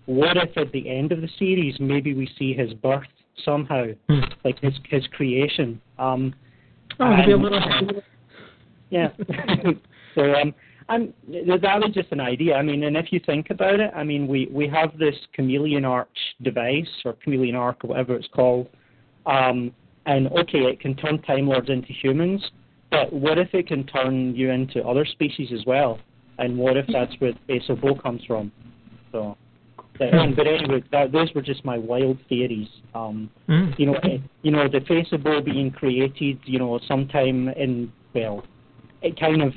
What if at the end of the series maybe we see his birth somehow, Hmm. like his his creation? Um, Oh, be a little yeah. so um, I'm, that was just an idea. I mean, and if you think about it, I mean, we we have this chameleon arch device or chameleon arc or whatever it's called, um, and okay, it can turn Time Lords into humans, but what if it can turn you into other species as well? And what if that's where the face of Boe comes from? So, but, but anyway, that, those were just my wild theories. Um, Mm. you know, eh, you know, the face of Boe being created, you know, sometime in well, it kind of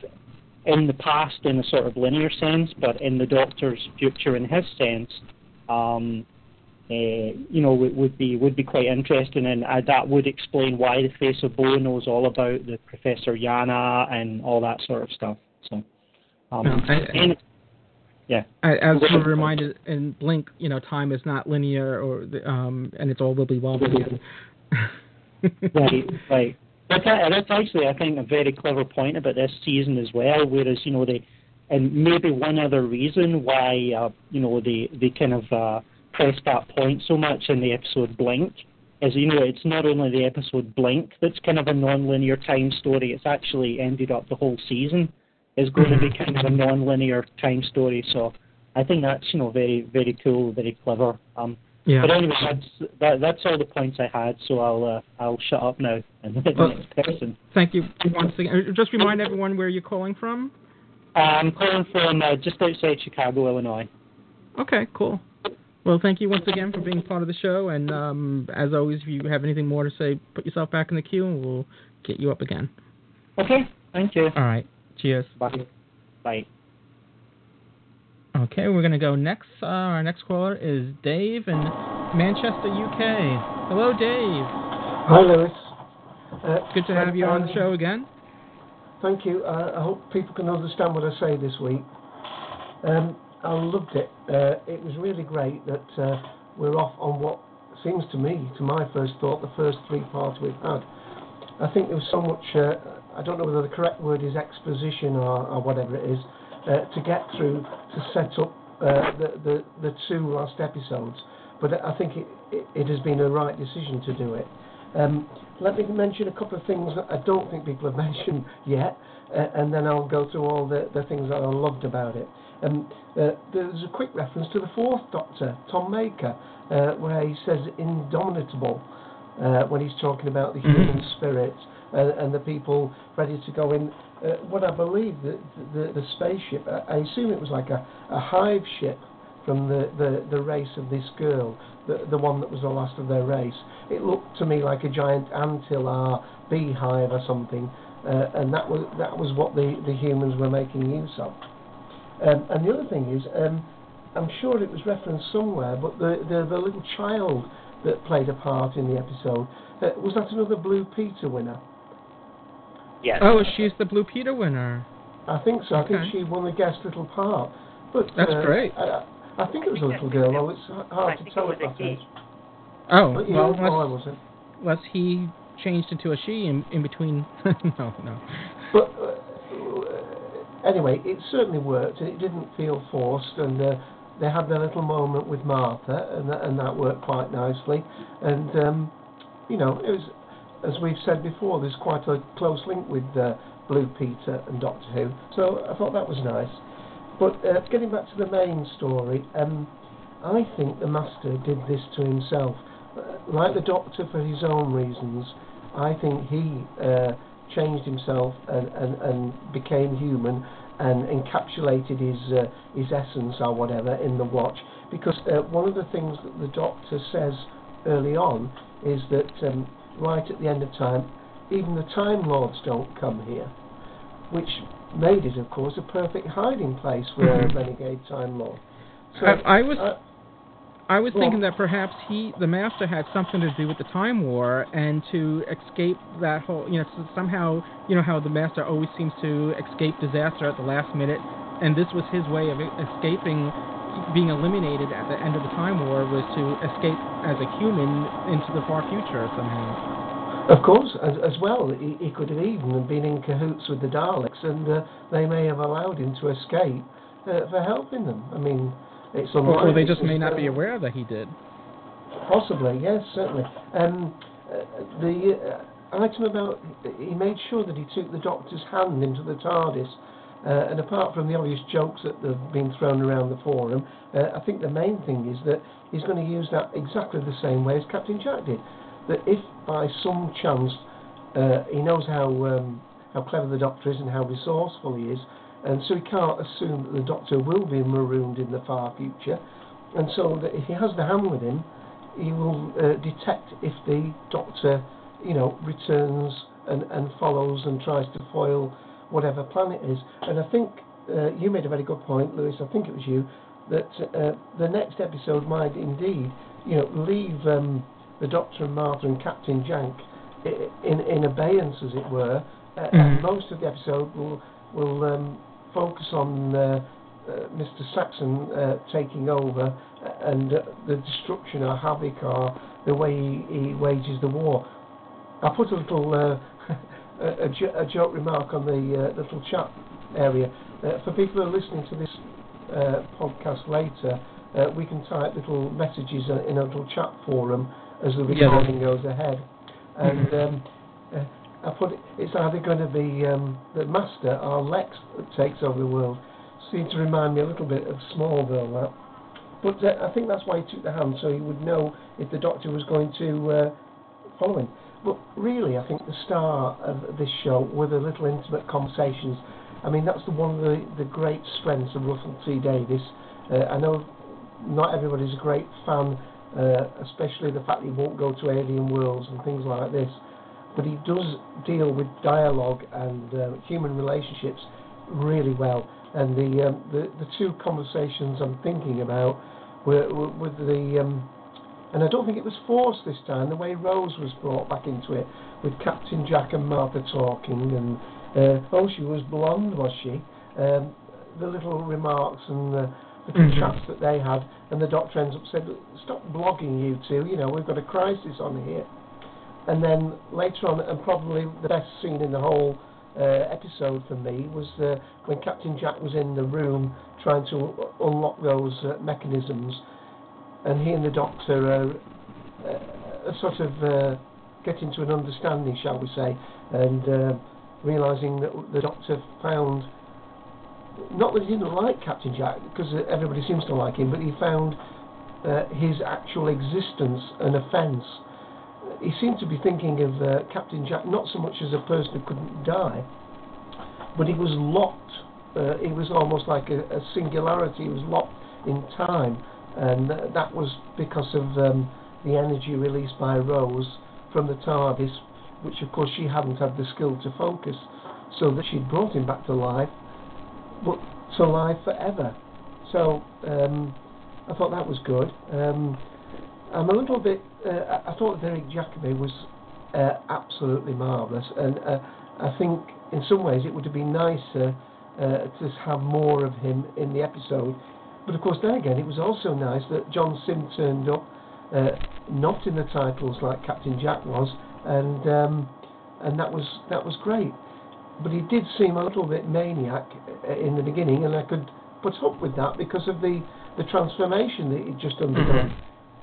in the past in a sort of linear sense, but in the Doctor's future in his sense, um, you know, would, would be would be quite interesting, and uh, that would explain why the face of Boe knows all about the Professor Yana and all that sort of stuff. So, um, No, I- and, yeah. I- As we're reminded in Blink, you know, time is not linear, or the, um, and it's all wibbly wobbly. Right, right. But that, that's actually, I think, a very clever point about this season as well. Whereas, you know, they, and maybe one other reason why, uh, you know, they they kind of uh, press that point so much in the episode Blink is, you know, it's not only the episode Blink that's kind of a non-linear time story. It's actually ended up the whole season is going to be kind of a non-linear time story. So I think that's, you know, very very cool, very clever. Um, Yeah. but anyway, that's that, that's all the points I had. So I'll uh, I'll shut up now and the Well- next person. Thank you once again. Uh, Just remind everyone where you're calling from. Uh, I'm calling from uh, just outside Chicago, Illinois. Okay, cool. Well, thank you once again for being part of the show. And um, as always, if you have anything more to say, put yourself back in the queue, and we'll get you up again. Okay, thank you. All right. Cheers. Bye. Bye. Okay, we're gonna go next. Uh, our next caller is Dave in Manchester, UK. Hello, Dave. Hi, Lewis. Uh, Good to have you on the show again. Thank you. Uh, I hope people can understand what I say this week. Um, I loved it. Uh, it was really great that uh, we're off on what seems to me, to my first thought, the first three parts we've had. I think there was so much, uh, I don't know whether the correct word is exposition or, or whatever it is, uh, to get through to set up uh, the, the, the two last episodes. But I think it, it, it has been a right decision to do it. Um, let me mention a couple of things that I don't think people have mentioned yet, uh, and then I'll go through all the, the things that I loved about it. Um, uh, there's a quick reference to the fourth Doctor, Tom Baker, uh, where he says indomitable uh, when he's talking about the human spirit uh, and the people ready to go in. Uh, what I believe the, the, the spaceship, I, I assume it was like a, a hive ship from the, the, the race of this girl, the, the one that was the last of their race. It looked to me like a giant antillar beehive or something, uh, and that was that was what the, the humans were making use of. Um, and the other thing is, um, I'm sure it was referenced somewhere, but the, the, the little child that played a part in the episode, uh, was that another Blue Peter winner? Yes. Oh, she's the Blue Peter winner. I think so. I think she won the guest little part. But That's uh, great. I, I think it was a little girl, though. It's hard I to tell at that age. Oh, But, well, know, why unless, was it? unless he changed into a she in, in between. no, no. But uh, anyway, it certainly worked, and it didn't feel forced. And uh, they had their little moment with Martha, and that, and that worked quite nicely. And um, you know, it was as we've said before, there's quite a close link with uh, Blue Peter and Doctor Who. So I thought that was nice. But uh, getting back to the main story, um, I think the Master did this to himself. Uh, like the Doctor for his own reasons, I think he uh, changed himself and, and, and became human and encapsulated his uh, his essence or whatever in the watch. Because uh, one of the things that the Doctor says early on is that um, right at the end of time, even the Time Lords don't come here, which made it, of course, a perfect hiding place for a Mhm. renegade Time Lord. So I, I was uh, I was Well- thinking that perhaps he, the master, had something to do with the time war, and to escape that whole, you know, so somehow, you know, how the master always seems to escape disaster at the last minute, and this was his way of escaping being eliminated at the end of the time war was to escape as a human into the far future somehow. Of course, as, as well, he, he could have even been in cahoots with the Daleks, and uh, they may have allowed him to escape uh, for helping them. I mean, Or, or they just may not be aware that he did. Possibly, yes, certainly. Um, uh, the uh, item about he made sure that he took the Doctor's hand into the TARDIS. Uh, and apart from the obvious jokes that have been thrown around the forum, uh, I think the main thing is that he's going to use that exactly the same way as Captain Jack did. That if by some chance uh, he knows how um, how clever the Doctor is and how resourceful he is, and so he can't assume that the Doctor will be marooned in the far future, and so that if he has the hand with him, he will uh, detect if the Doctor, you know, returns and, and follows and tries to foil whatever plan it is. And I think uh, you made a very good point, Lewis. I think it was you that uh, the next episode might indeed, you know, leave um, the Doctor and Martha and Captain Jack in in abeyance, as it were. Uh, And Mhm. most of the episode will will um, focus on. Uh, uh, Mr. Saxon uh, taking over and uh, the destruction or havoc or the way he, he wages the war. I put a little uh, a, a, jo- a joke remark on the uh, little chat area. Uh, for people who are listening to this uh, podcast later, uh, we can type little messages in a little chat forum as the Yeah, recording goes ahead. And um, uh, I put it, it's either going to be um, the Master or Lex that takes over the world. Seemed to remind me a little bit of Smallville, that. But uh, I think that's why he took the hand, so he would know if the Doctor was going to uh, follow him. But really, I think the star of this show were the little intimate conversations. I mean, that's the, one of the, the great strengths of Russell T Davies. Uh, I know not everybody's a great fan, uh, especially the fact he won't go to alien worlds and things like this. But he does deal with dialogue and uh, human relationships really well. And the, um, the the two conversations I'm thinking about were, were with the um, and I don't think it was forced this time. The way Rose was brought back into it, with Captain Jack and Martha talking, and uh, oh, she was blonde, was she? Um, the little remarks and the, the Mhm. chats that they had, and the doctor ends up saying, "Stop blogging, you two. You know we've got a crisis on here." And then later on, and probably the best scene in the whole uh, episode for me was uh, when Captain Jack was in the room trying to unlock those uh, mechanisms, and he and the Doctor are, uh, are sort of uh, getting to an understanding, shall we say, and uh, realizing that the Doctor found not that he didn't like Captain Jack because everybody seems to like him, but he found his actual existence an offence. He seemed to be thinking of uh, Captain Jack not so much as a person who couldn't die, but he was locked. Uh, he was almost like a, a singularity. He was locked in time, and th- that was because of um, the energy released by Rose from the TARDIS, which of course she hadn't had the skill to focus, so that she'd brought him back to life, but to life forever. So um, I thought that was good. Um, I'm a little bit. Uh, I thought Derek Jacobi was uh, absolutely marvellous, and uh, I think in some ways it would have been nicer uh, to have more of him in the episode. But of course, then again, it was also nice that John Simm turned up, uh, not in the titles like Captain Jack was, and um, and that was that was great. But he did seem a little bit maniac uh, in the beginning, and I could put up with that because of the the transformation that he'd just undergone.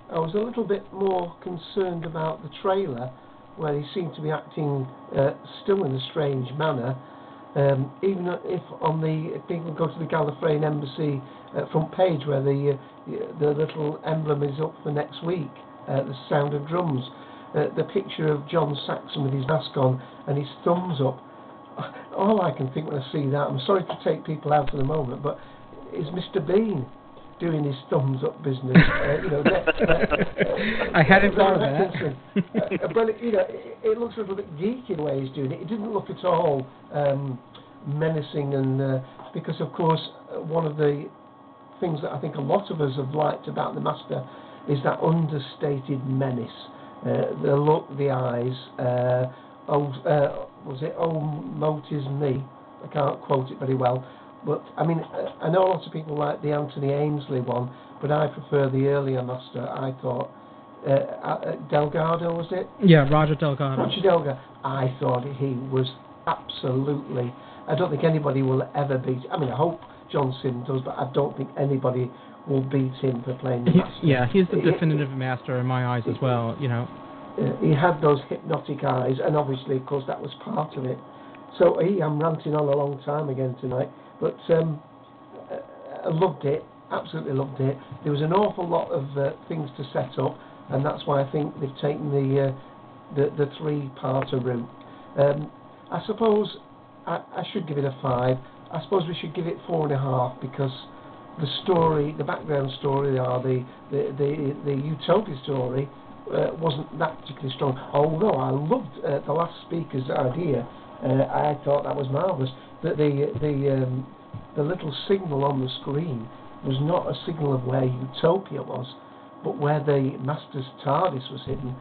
I was a little bit more concerned about the trailer, where he seemed to be acting uh, still in a strange manner. Um, even if on the people go to the Gallifreyan Embassy uh, front page where the uh, the little emblem is up for next week, uh, the sound of drums, uh, the picture of John Saxon with his mask on and his thumbs up. All I can think when I see that, I'm sorry to take people out for the moment, but is Mr. Bean doing his thumbs up business. uh, you know, that, that, I hadn't thought of that. Uh, but you know, it, it looks a little bit geeky the way he's doing it. It didn't look at all um, menacing, and uh, because of course uh, one of the things that I think a lot of us have liked about the Master is that understated menace, uh, the look, the eyes. Uh, oh, uh, was it Oh Moti's Me? I can't quote it very well. But I mean, I know lots of people like the Anthony Ainley one, but I prefer the earlier Master. I thought uh, uh, Delgado was it? Yeah, Roger Delgado. Roger Delgado. I thought he was absolutely. I don't think anybody will ever beat. I mean, I hope John Simm does, but I don't think anybody will beat him for playing the He- yeah, he's the He- definitive master in my eyes as well. You know. uh, he had those hypnotic eyes, and obviously, of course, that was part of it. So he, I'm ranting on a long time again tonight, but um, I loved it, absolutely loved it. There was an awful lot of uh, things to set up, and that's why I think they've taken the uh, the, the three-parter route. Um, I suppose I, I should give it a five. I suppose we should give it four and a half because the story, the background story, or the the the, the utopia story, uh, wasn't that particularly strong. Although I loved uh, the last speaker's idea, uh, I thought that was marvellous. That the the um, the little signal on the screen was not a signal of where Utopia was, but where the Master's TARDIS was hidden.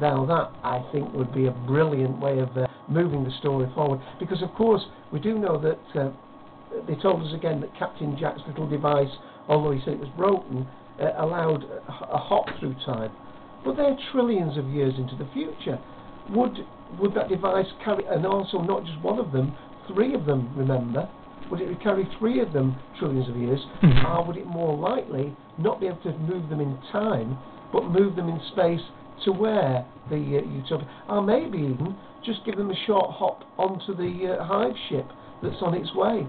Now that I think would be a brilliant way of uh, moving the story forward. Because of course we do know that uh, they told us again that Captain Jack's little device, although he said it was broken, uh, allowed a, hop through time. But they're trillions of years into the future. Would would that device carry, and also not just one of them, three of them, remember? Would it carry three of them trillions of years, Mhm. or would it more likely not be able to move them in time, but move them in space to where the uh, utopia, or maybe even just give them a short hop onto the uh, hive ship that's on its way?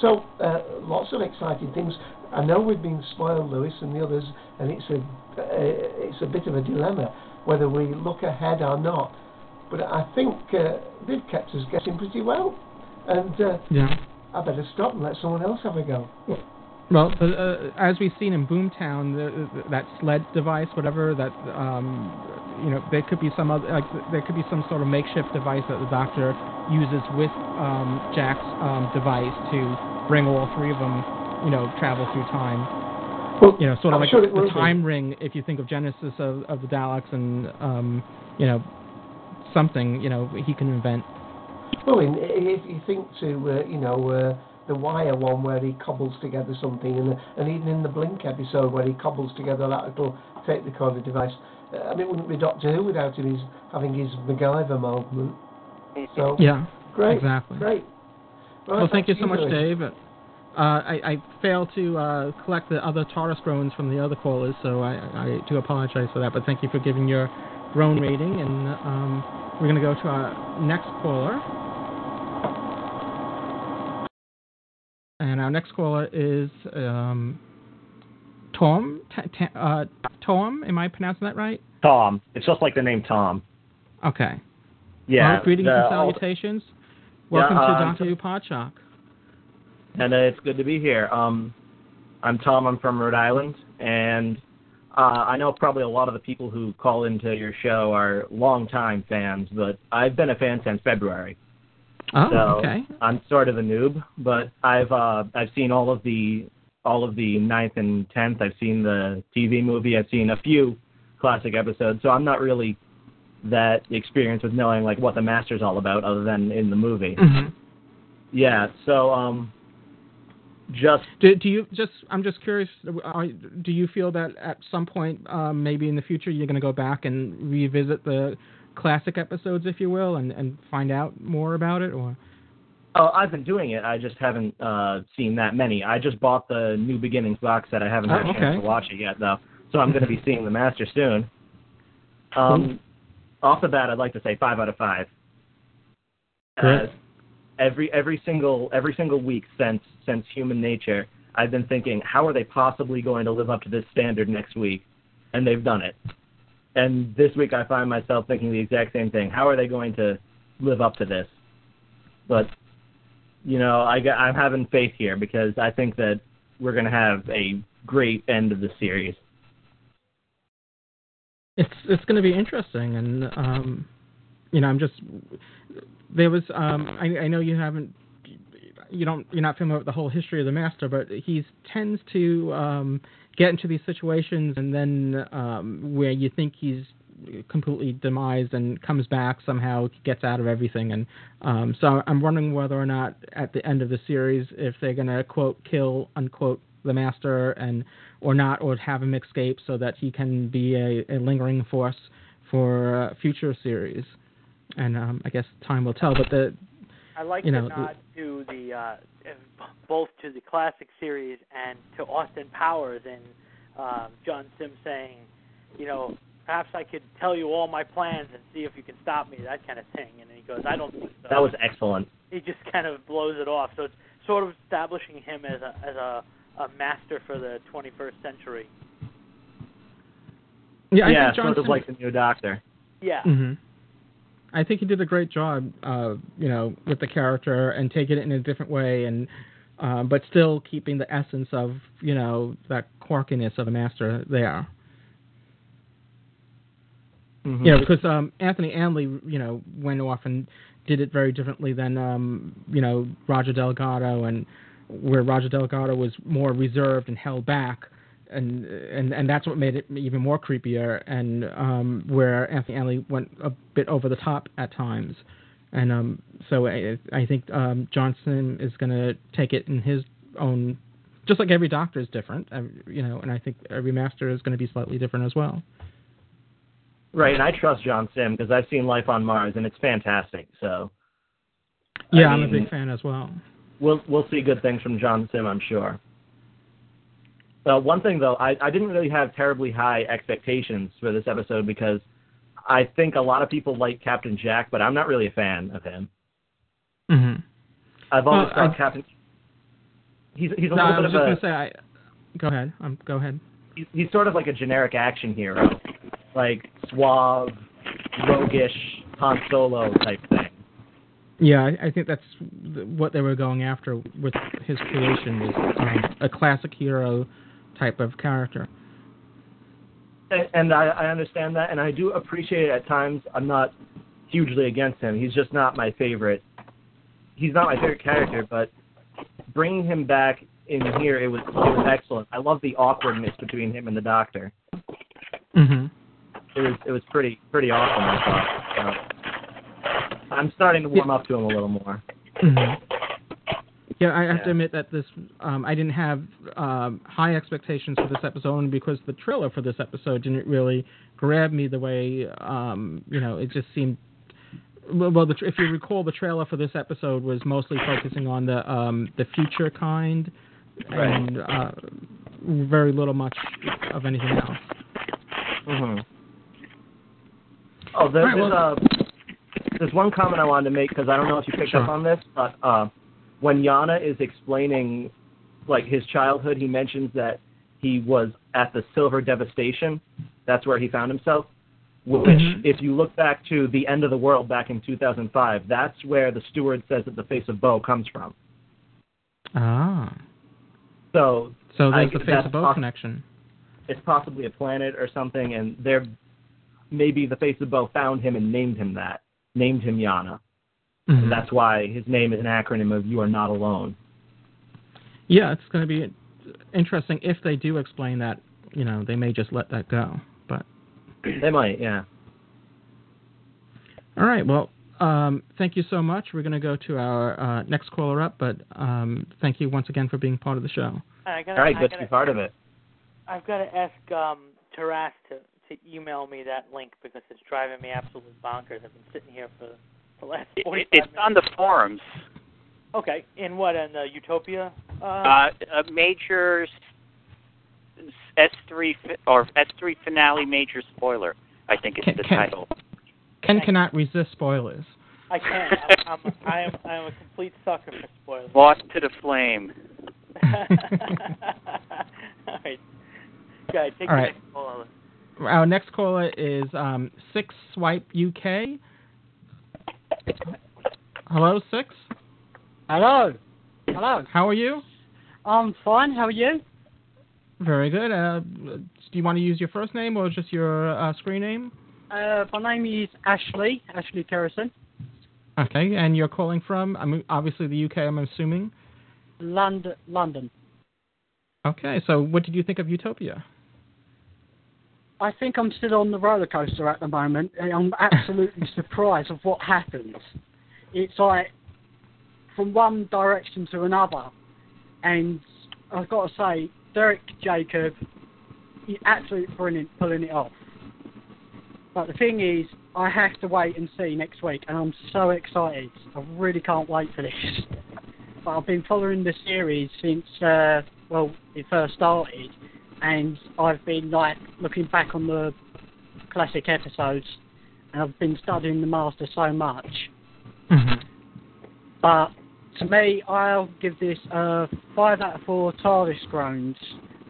So, uh, lots of exciting things. I know we've been spoiled, Lewis, and the others, and it's a uh, it's a bit of a dilemma whether we look ahead or not. But I think uh, they've kept us guessing pretty well, and uh, Yeah. I better stop and let someone else have a go. Well, uh, uh, as we've seen in Boomtown, the, the, that sled device, whatever that, um, you know, there could be some other, like, there could be some sort of makeshift device that the doctor uses with um, Jack's um, device to bring all three of them, you know, travel through time. Well, You know, sort of I'm like sure the, it will be. time ring. If you think of Genesis of, of the Daleks and, um, you know, something, you know, he can invent. Well, in, if you think to, uh, you know, uh, the Wire one where he cobbles together something, and, and even in the Blink episode where he cobbles together that little tape recorder device, uh, I mean, it wouldn't be Doctor Who without him his, having his MacGyver moment. So, Yeah. great. Exactly. Great. Right, well, thank you so much, Lewis. Dave. Uh, I, I failed to uh, collect the other TARDIS groans from the other callers, so I, I do apologize for that. But thank you for giving your groan rating, and um, we're going to go to our next caller. And our next caller is um, Tom. T- t- uh, Tom, am I pronouncing that right? Tom. It's just like the name Tom. Okay. Yeah. Greetings the- and salutations. Welcome Yeah, to uh, Doctor Who Podshock. and uh, it's good to be here. Um, I'm Tom. I'm from Rhode Island, and uh, I know probably a lot of the people who call into your show are longtime fans, but I've been a fan since February. Oh, so okay. I'm sort of a noob, but I've uh, I've seen all of the all of the ninth and tenth. I've seen the TV movie. I've seen a few classic episodes, so I'm not really that experienced with knowing like what the master's all about, other than in the movie. Mhm. Yeah. So um, just Do, do you just? I'm just curious. Do you feel that at some point, um, maybe in the future, you're going to go back and revisit the classic episodes, if you will, and, and find out more about it, or? Oh, I've been doing it. I just haven't uh, seen that many. I just bought the New Beginnings box set. I haven't had Oh, a chance okay. to watch it yet, though. So I'm going to be seeing the Master soon. Um, off the bat, I'd like to say five out of five. Uh, every every single every single week since since Human Nature, I've been thinking, how are they possibly going to live up to this standard next week? And they've done it. And this week, I find myself thinking the exact same thing. How are they going to live up to this? But you know, I I'm having faith here because I think that we're going to have a great end of the series. It's it's going to be interesting, and um, you know, I'm just there was um, I, I know you haven't you don't you're not familiar with the whole history of the master, but he tends to um, get into these situations and then um, where you think he's completely demised and comes back somehow gets out of everything. And um, so I'm wondering whether or not at the end of the series if they're gonna quote kill unquote the master and or not or have him escape so that he can be a, a lingering force for uh, future series and um, I guess time will tell but the I like you the know, nod to the uh, both to the classic series and to Austin Powers and um, John Simm saying, you know, perhaps I could tell you all my plans and see if you can stop me, that kind of thing. And he goes, I don't think so. That was excellent. He just kind of blows it off. So it's sort of establishing him as a as a, a master for the 21st century. yeah, I yeah, think sort Johnson, of like the new Doctor. Yeah. hmm I think he did a great job, uh, you know, with the character and taking it in a different way, and um, but still keeping the essence of you know that quirkiness of a master there. Mhm. You know, because um, Anthony Ainley, you know, went off and did it very differently than um, you know Roger Delgado, and where Roger Delgado was more reserved and held back, and and and that's what made it even more creepier, and um, where Anthony Ainley went a bit over the top at times, and um, so I, I think um, John Simm is going to take it in his own, just like every Doctor is different, you know, and I think every Master is going to be slightly different as well. Right, and I trust John Simm because I've seen Life on Mars and it's fantastic. So Yeah, I I'm a big fan as well. we'll we'll see good things from John Simm, I'm sure. Uh, one thing though, I, I didn't really have terribly high expectations for this episode because I think a lot of people like Captain Jack, but I'm not really a fan of him. hmm I've always Well, thought I- Captain. He's he's a No, little bit of a say. I, go ahead. Um, go ahead. he's, he's sort of like a generic action hero, like suave, roguish Han Solo type thing. Yeah, I, I think that's what they were going after with his creation was um, a classic hero type of character. And, and I, I understand that, and I do appreciate it at times. I'm not hugely against him. He's just not my favorite. He's not my favorite character, but bringing him back in here, it was it was excellent. I love the awkwardness between him and the Doctor. hmm It was it was pretty pretty awesome. I thought. So I'm starting to warm up to him a little more. hmm Yeah, I have Yeah. to admit that this um, I didn't have um, high expectations for this episode only because the trailer for this episode didn't really grab me the way um, you know it just seemed. Well, well the, if you recall, the trailer for this episode was mostly focusing on the um, the future kind, Right. and uh, very little much of anything else. hmm Oh, there, All right, there's uh, there's one comment I wanted to make because I don't know if you picked up on this, but uh, when Yana is explaining like his childhood, he mentions that he was at the Silver Devastation. That's where he found himself. Which, Mhm. if you look back to the end of the world back in 2005, that's where the steward says that the face of Boe comes from. Ah, So so I- there's the face of Boe poss- connection. it's possibly a planet or something, and there maybe the face of Boe found him and named him that, named him Yana. Mhm. And that's why his name is an acronym of "You Are Not Alone." Yeah, it's going to be interesting if they do explain that. You know, they may just let that go. But They might, yeah. all right, well, um, thank you so much. We're going to go to our uh, next caller up, but um, thank you once again for being part of the show. I gotta, All right, good gotta, to be part of it. I've got to ask um, Taras to, to email me that link because it's driving me absolutely bonkers. I've been sitting here for the last It, it's minutes. on the forums. Okay, in what, in the Utopia? Uh, Uh, a major S three or S three finale major spoiler. I think is Can- the can- title. Ken cannot resist spoilers. I can't. I'm, I'm, I am, I am a complete sucker for spoilers. Lost to the flame. All right. Okay, take All the right. next caller. Our next caller is um, Six Swipe UK. Hello, Six. Hello. Hello. How are you? I'm fine. How are you? Very good. Uh, do you want to use your first name or just your uh, screen name? Uh, my name is Ashley, Ashley Kerrison, Okay, and you're calling from? I'm obviously the UK. I'm assuming. London. London. Okay, so what did you think of Utopia? I think I'm still on the roller coaster at the moment. and I'm absolutely surprised of what happens. It's like from one direction to another, and I've got to say, Derek Jacobi, he's absolutely brilliant pulling it off. But the thing is, I have to wait and see next week, and I'm so excited. I really can't wait for this. But I've been following the series since, uh, well, it first started, and I've been like looking back on the classic episodes, and I've been studying the Master so much. Mm-hmm. But to me, I'll give this a five out of four TARDIS groans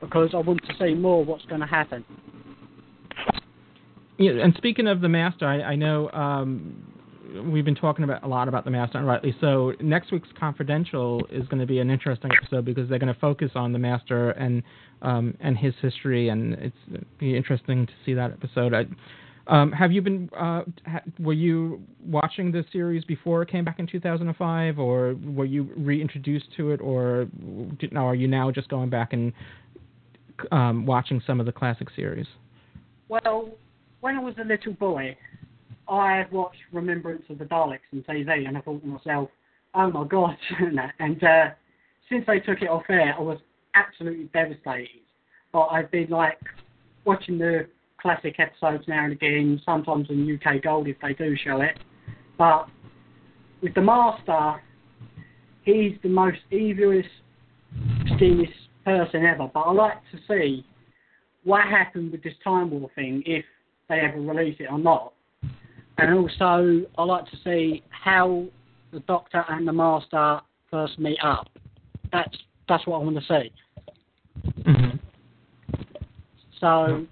because I want to see more what's going to happen. Yeah, and speaking of the master, I, I know um, we've been talking about a lot about the master, and rightly so. Next week's confidential is going to be an interesting episode because they're going to focus on the master and um, and his history, and it's be interesting to see that episode. I, um, have you been? Uh, ha, were you watching the series before it came back in 2005, or were you reintroduced to it, or did, no, are you now just going back and um, watching some of the classic series? Well, when I was a little boy, I watched Remembrance of the Daleks on TV, and I thought to myself, "Oh my God!" and uh, since they took it off air, I was absolutely devastated. But I've been like watching the classic episodes now and again, sometimes in UK Gold if they do show it. But with the Master, he's the most evilest, schemiest person ever. But I like to see what happened with this Time War thing, if they ever release it or not. And also, I like to see how the Doctor and the Master first meet up. That's that's what I want to see. hmm So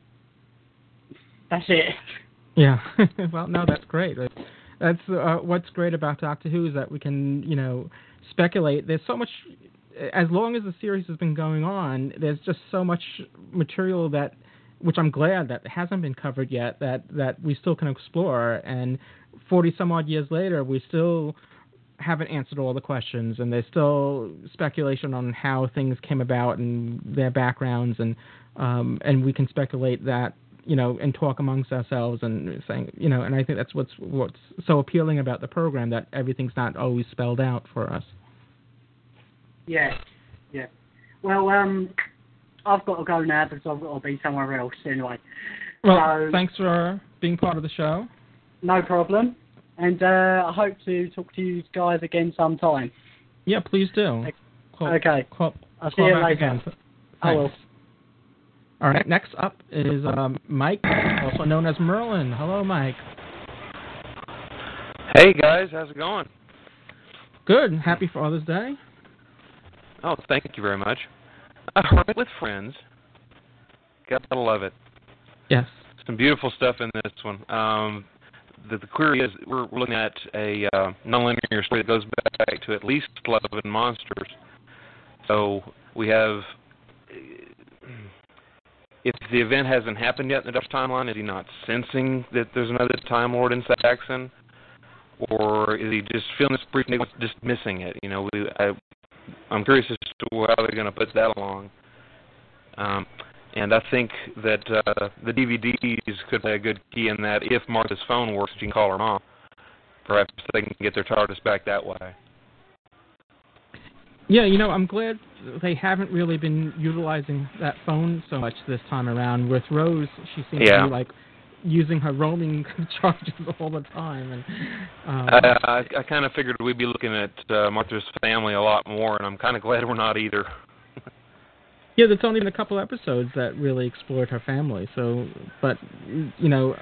that's it. Yeah. well, no, that's great. That's, that's uh, what's great about Doctor Who is that we can, you know, speculate. There's so much. As long as the series has been going on, there's just so much material that, which I'm glad that hasn't been covered yet. That that we still can explore. And 40 some odd years later, we still haven't answered all the questions, and there's still speculation on how things came about and their backgrounds, and um, and we can speculate that you know and talk amongst ourselves and saying you know, and I think that's what's what's so appealing about the program that everything's not always spelled out for us. Yeah, yeah. Well, um, I've got to go now because I've got to be somewhere else anyway. Well, So- thanks for being part of the show. No problem. And uh, I hope to talk to you guys again sometime. Yeah, please do. Call, okay. Call, I'll see call you later. again. I will. All right. Next up is um, Mike, also known as Merlin. Hello, Mike. Hey guys, how's it going? Good. Happy Father's Day. Oh, thank you very much. A Hermit with Friends. Gotta love it. Yes. Some beautiful stuff in this one. Um, the, the query is we're looking at a uh, nonlinear story that goes back to at least Love and Monsters. So we have, if the event hasn't happened yet in the Dutch timeline, is he not sensing that there's another Time Lord in Saxon? Or is he just feeling this brief nigga just missing it? You know, we, I, I'm curious as to how they're going to put that along. Um, and I think that uh, the DVDs could play a good key in that. If Martha's phone works, she can call her mom. Perhaps they can get their TARDIS back that way. Yeah, you know, I'm glad they haven't really been utilizing that phone so much this time around. With Rose, she seems Yeah. to be like using her roaming charges all the time, and um, I, I, I kind of figured we'd be looking at uh, Martha's family a lot more, and I'm kind of glad we're not either. Yeah, there's only been a couple episodes that really explored her family. So, but you know,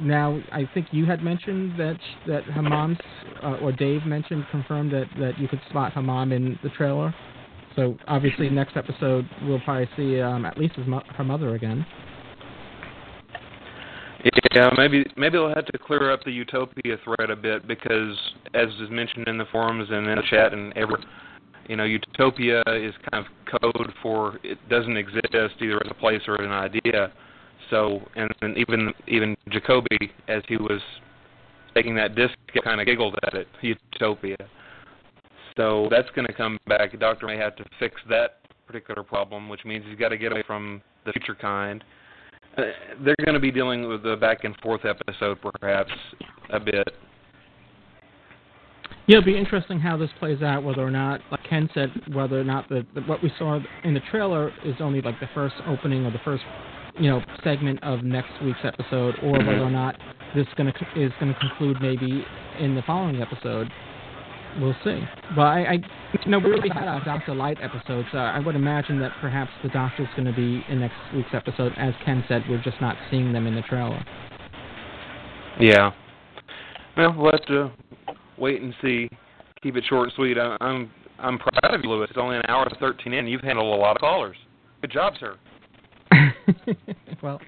now I think you had mentioned that that her mom's, uh, or Dave mentioned, confirmed that that you could spot her mom in the trailer. So obviously, next episode we'll probably see um, at least his mo- her mother again. Yeah, maybe maybe they'll have to clear up the utopia thread a bit because, as is mentioned in the forums and in the chat and ever, you know, utopia is kind of code for it doesn't exist either as a place or an idea. So, and, and even even Jacobi, as he was taking that disc, kind of giggled at it, utopia. So that's going to come back. The doctor may have to fix that particular problem, which means he's got to get away from the future kind. Uh, they're going to be dealing with the back and forth episode perhaps a bit. Yeah, it'll be interesting how this plays out. Whether or not, like Ken said, whether or not the, the what we saw in the trailer is only like the first opening or the first, you know, segment of next week's episode, or whether or not this gonna is going to conclude maybe in the following episode. We'll see. But I, I you know, we already had our Doctor Light episode, so I would imagine that perhaps the Doctor's going to be in next week's episode. As Ken said, we're just not seeing them in the trailer. Yeah. Well, we'll have to wait and see. Keep it short and sweet. I, I'm I'm proud of you, Louis. It's only an hour and thirteen in. You've handled a lot of callers. Good job, sir. well,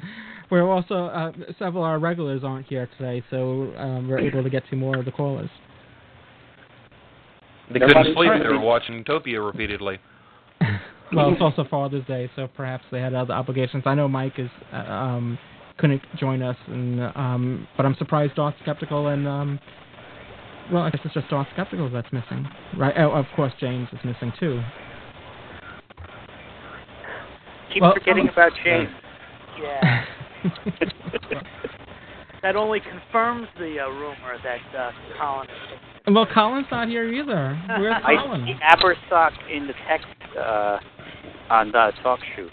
we're also uh, several of our regulars aren't here today, so um, we're able to get to more of the callers. They couldn't Nobody's sleep. They were watching Utopia repeatedly. Well, it's also Father's Day, so perhaps they had other obligations. I know Mike is uh, um, couldn't join us, and um, but I'm surprised Darth Skeptical and um, well, I guess it's just Darth Skeptical that's missing, right? Oh, of course, James is missing too. Keep Well, forgetting um, about James. Yeah. that only confirms the uh, rumor that uh, Colin is Well, Colin's not here either. Where's I Colin? see Abersock in the text uh, on the talk show.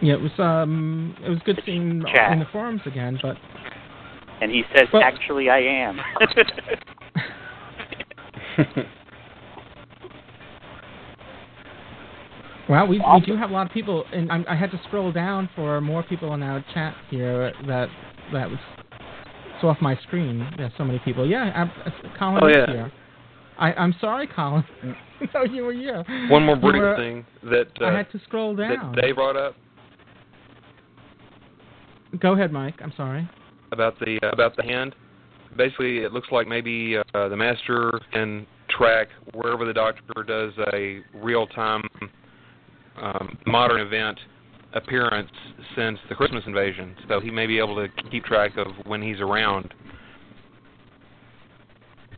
Yeah, it was um, it was good seeing Chat. in the forums again, but And he says, Well- "Actually, I am." Well, we we do have a lot of people, and I, I had to scroll down for more people in our chat here. That that was so off my screen. There's so many people. Yeah, I, I- Colin Oh, is yeah. here. I I'm sorry, Colin. no, you were here. One more You brief were- thing that uh, I had to scroll down. that Dave brought up Go ahead, Mike. I'm sorry. about the uh, about the hand. Basically, it looks like maybe uh, the master can track wherever the doctor does a real time um, modern event appearance since the Christmas invasion. So he may be able to keep track of when he's around.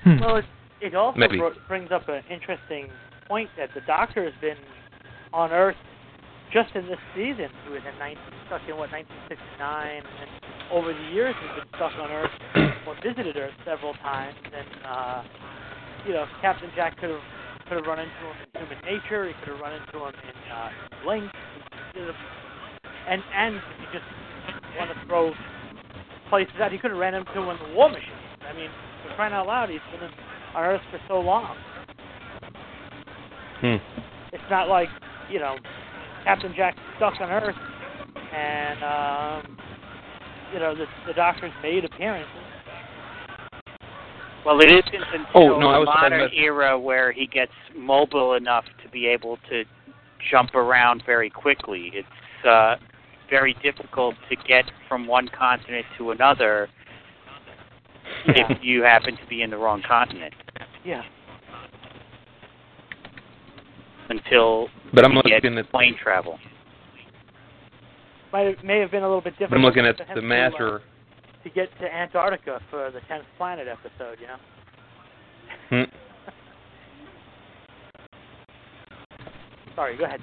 Hmm. Well, it, it also Maybe. bro- brings up an interesting point that the Doctor has been on Earth just in this season. He was in 19, stuck in what 1969, and over the years he's been stuck on Earth or visited Earth several times. And uh, you know, Captain Jack could have could have run into him in Human Nature. He could have run into him in uh, Blink. He have- And and if you just want to throw places out, he could have ran into him in the War Machine. I mean, for crying out loud, he's been on Earth for so long. Hmm. It's not like you know Captain Jack's stuck on Earth, and um, you know the the Doctor's made appearances. Well, it isn't until Oh, no, I the was modern about- era where he gets mobile enough to be able to jump around very quickly. It's uh, very difficult to get from one continent to another Yeah. if you happen to be in the wrong continent Yeah. until But I'm you get looking at plane travel. Might have, may have been a little bit different. but. I'm looking at for him the to, uh, master. To get to Antarctica for the tenth planet episode. You know. Hmm. Sorry. Go ahead.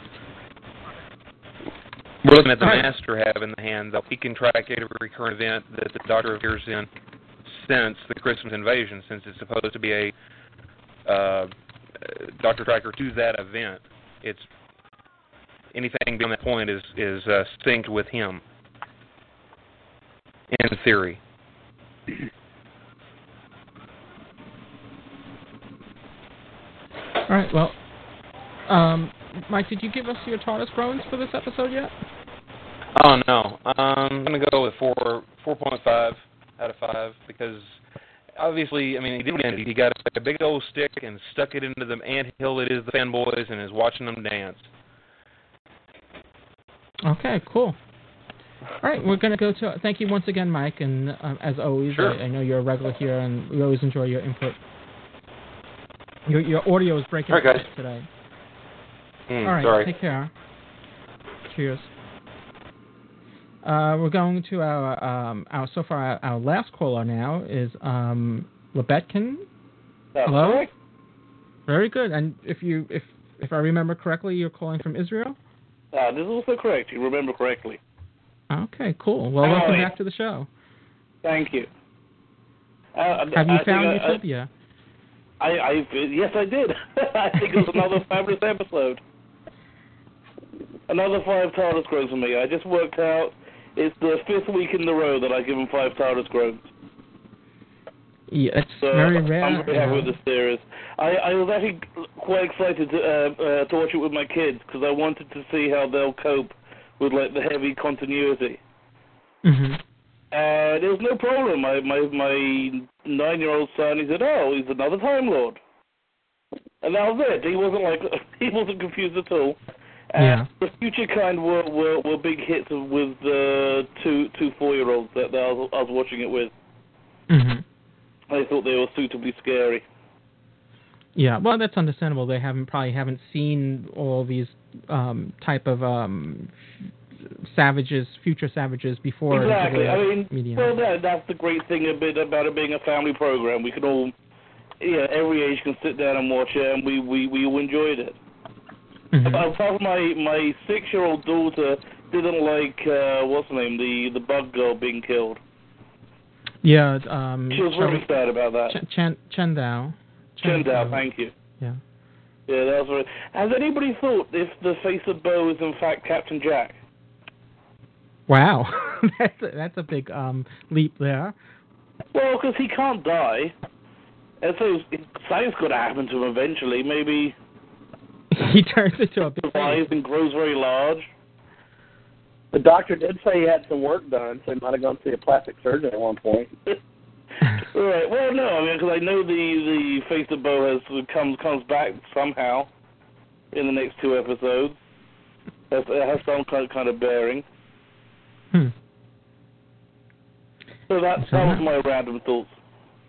We're looking at the master have in the hand, though. He can track every current event that the Doctor appears in since the Christmas invasion, since it's supposed to be a uh, Doctor Tracker to that event. It's anything beyond that point is is uh, synced with him. In theory. All right. Well, um, Mike, did you give us your TARDIS groans for this episode yet? Oh no, um, I'm gonna go with four four point five out of five because obviously, I mean, he did what he. He got a big old stick and stuck it into the anthill that is the fanboys and is watching them dance. Okay, cool. All right, we're gonna go to. Thank you once again, Mike, and um, as always, Sure. I, I know you're a regular here, and we always enjoy your input. Your your audio is breaking All right, up guys. today. Hmm, All right, sorry. take care. Cheers. Uh, we're going to our um our so far our, our last caller now is um Lebetkin. That's Hello. correct. Very good. And if you if if I remember correctly, you're calling from Israel. Uh, this is also correct. You remember correctly. Okay, cool. Well, welcome back to the show. Thank you. Uh, Have you I found I- Utopia? I, I, yes, I did. I think it was another fabulous episode. Another five TARDIS groans for me. I just worked out it's the fifth week in a row that I give him five TARDIS groans. Yeah, it's So very rare. I'm very happy uh, with the series. I, I was actually quite excited to, uh, uh, to watch it with my kids because I wanted to see how they'll cope with like the heavy continuity. mhm. And there was no problem. My my my nine year old son, he said, "Oh, he's another Time Lord," and that was it. He wasn't like he wasn't confused at all. And Yeah. the future kind were were, were big hits with the two two four year olds that, that I, was, I was watching it with. Mm-hmm. I thought they were suitably scary. Yeah, well, that's understandable. They haven't probably haven't seen all these um, type of um, savages, future savages before. exactly. I mean, medium. well, that that's the great thing a bit about it being a family program. We can all, yeah, every age can sit down and watch it, and we we we all enjoyed it. Mhm. Apart from my my six year old daughter didn't like uh what's her name the the bug girl being killed. Yeah, um, She was very sad about that. Chen, Chen, Chantho. Chantho, thank you. Yeah. Yeah, that was very. Has anybody thought if the face of Boe is in fact Captain Jack? Wow, that's a, that's a big um, leap there. Well, because he can't die, and so something's got to happen to him eventually. Maybe he turns into a big survives and grows very large. The doctor did say he had some work done, so he might have gone to see a plastic surgeon at one point. right. Well, no, I mean, because I know the the face of Boe has comes comes back somehow in the next two episodes. It has some kind of, kind of bearing. Hmm. So that that was my random thoughts.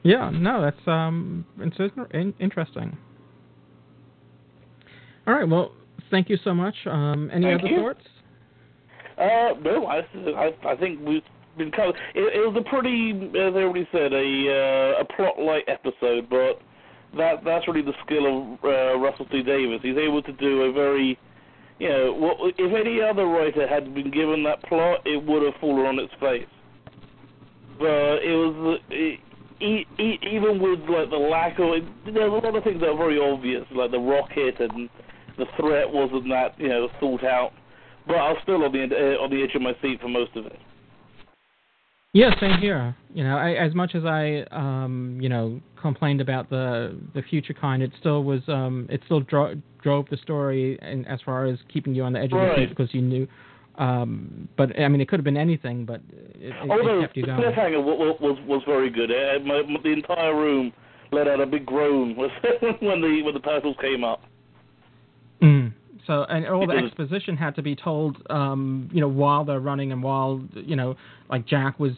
Yeah, no, that's um, it's interesting. All right, well, thank you so much. Um, any Thank other you. thoughts? Uh, no, I, I, I think we've covered. It, it was a pretty, as everybody said, a uh, a plot light episode, but that that's really the skill of uh, Russell T Davies. He's able to do a very, you know, what, if any other writer had been given that plot, it would have fallen on its face. But it was it, e- e- even with like the lack of there's a lot of things that are very obvious, like the rocket and the threat wasn't that you know thought out. But I was still on the uh, on the edge of my seat for most of it. Yeah, same here. You know, I, as much as I, um, you know, complained about the the future kind, it still was, um, it still dro- drove the story, and as far as keeping you on the edge of the Right. seat because you knew. Um, but I mean, it could have been anything, but it, it, Although it kept you the going. cliffhanger was was, was very good. Uh, my, my, the entire room let out a big groan when the when the titles came up. So, and all the exposition had to be told, um, you know, while they're running and while, you know, like Jack was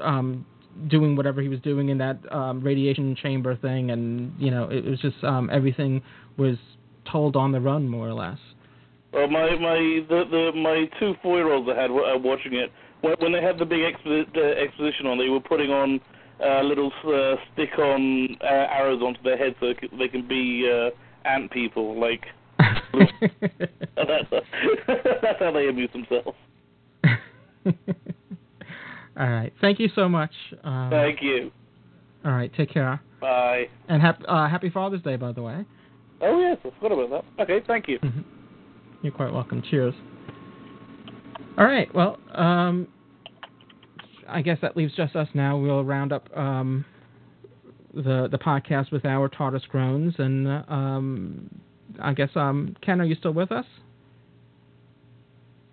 um, doing whatever he was doing in that um, radiation chamber thing, and you know, it was just um, everything was told on the run, more or less. Well, my my the, the my two four year olds I had were uh, watching it when, when they had the big expo- uh, exposition on. They were putting on uh, little uh, stick on uh, arrows onto their heads so they can, they can be uh, ant people. Like that's, that's how they amuse themselves. All right. Thank you so much. Um, Thank you. All right. Take care. Bye. And hap- uh, happy Father's Day, by the way. Oh yes, I forgot about that. Okay, thank you. You're quite welcome. Cheers. All right. Well, um, I guess that leaves just us now. We'll round up um, the the podcast with our TARDIS groans, and uh, um, I guess um, Ken, are you still with us?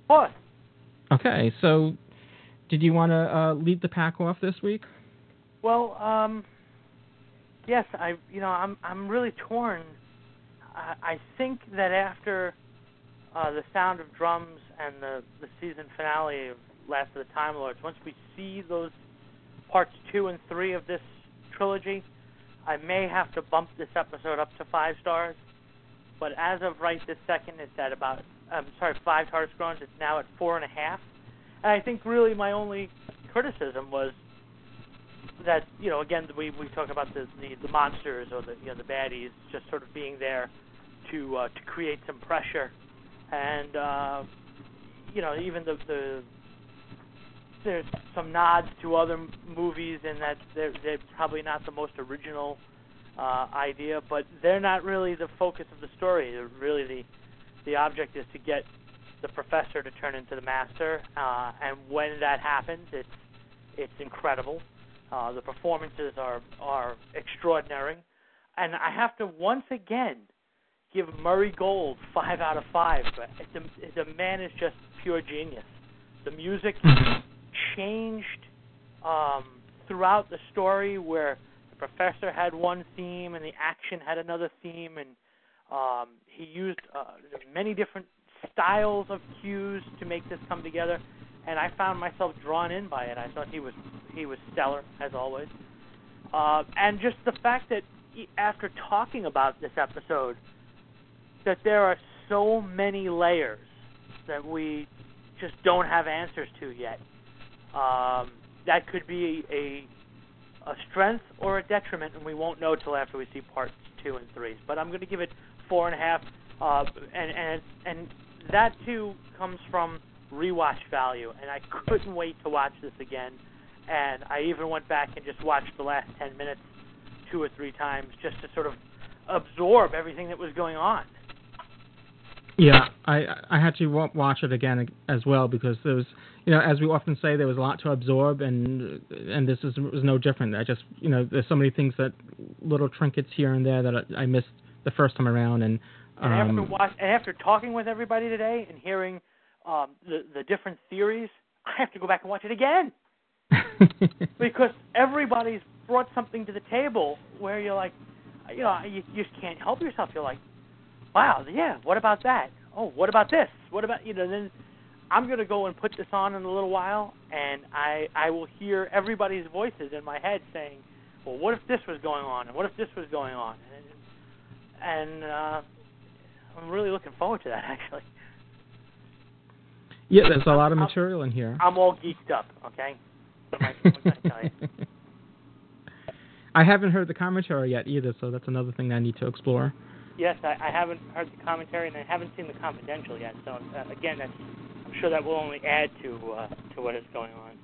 What? Okay. So, did you want to uh, lead the pack off this week? Well, um, yes, I you know I'm I'm really torn. I, I think that after uh, the Sound of Drums and the the season finale of Last of the Time Lords, once we see those parts two and three of this trilogy, I may have to bump this episode up to five stars. But as of right this second, it's at about I'm sorry five TARDIS groans. It's now at four and a half. And I think really my only criticism was that you know again we we talk about the the, the monsters or the you know the baddies just sort of being there to uh, to create some pressure and uh, you know even the the there's some nods to other movies in that they're they're probably not the most original uh, idea but they're not really the focus of the story really the the object is to get the professor to turn into the master uh, and when that happens it's it's incredible uh, the performances are are extraordinary, and I have to once again give Murray Gold five out of five. The the man is just pure genius. The music changed um, throughout the story, where professor had one theme and the action had another theme, and um, he used uh, many different styles of cues to make this come together and I found myself drawn in by it. I thought he was he was stellar as always, uh, and just the fact that he, after talking about this episode, that there are so many layers that we just don't have answers to yet. Um, that could be a a strength or a detriment, and we won't know till after we see parts two and three. But I'm going to give it four and a half, uh, and and and that too comes from rewatch value, and I couldn't wait to watch this again. And I even went back and just watched the last 10 minutes two or three times just to sort of absorb everything that was going on. Yeah, I I had to watch it again as well because there was, you know, as we often say, there was a lot to absorb, and and this is was no different. I just, you know, there's so many things that little trinkets here and there that I, I missed the first time around, and And after um, watch, and after talking with everybody today and hearing um, the the different theories, I have to go back and watch it again because everybody's brought something to the table where you're like, you know, you, you just can't help yourself. You're like, wow, yeah, what about that? Oh, what about this? What about you know? Then I'm gonna go and put this on in a little while, and I I will hear everybody's voices in my head saying, well, what if this was going on, and what if this was going on, and, and uh, I'm really looking forward to that actually. yeah, there's a lot of material in here. I'm all geeked up. Okay. I, I? I haven't heard the commentary yet either, so that's another thing I need to explore. Yes, I, I haven't heard the commentary and I haven't seen the confidential yet. So uh, again, that's, I'm sure that will only add to uh, to what is going on.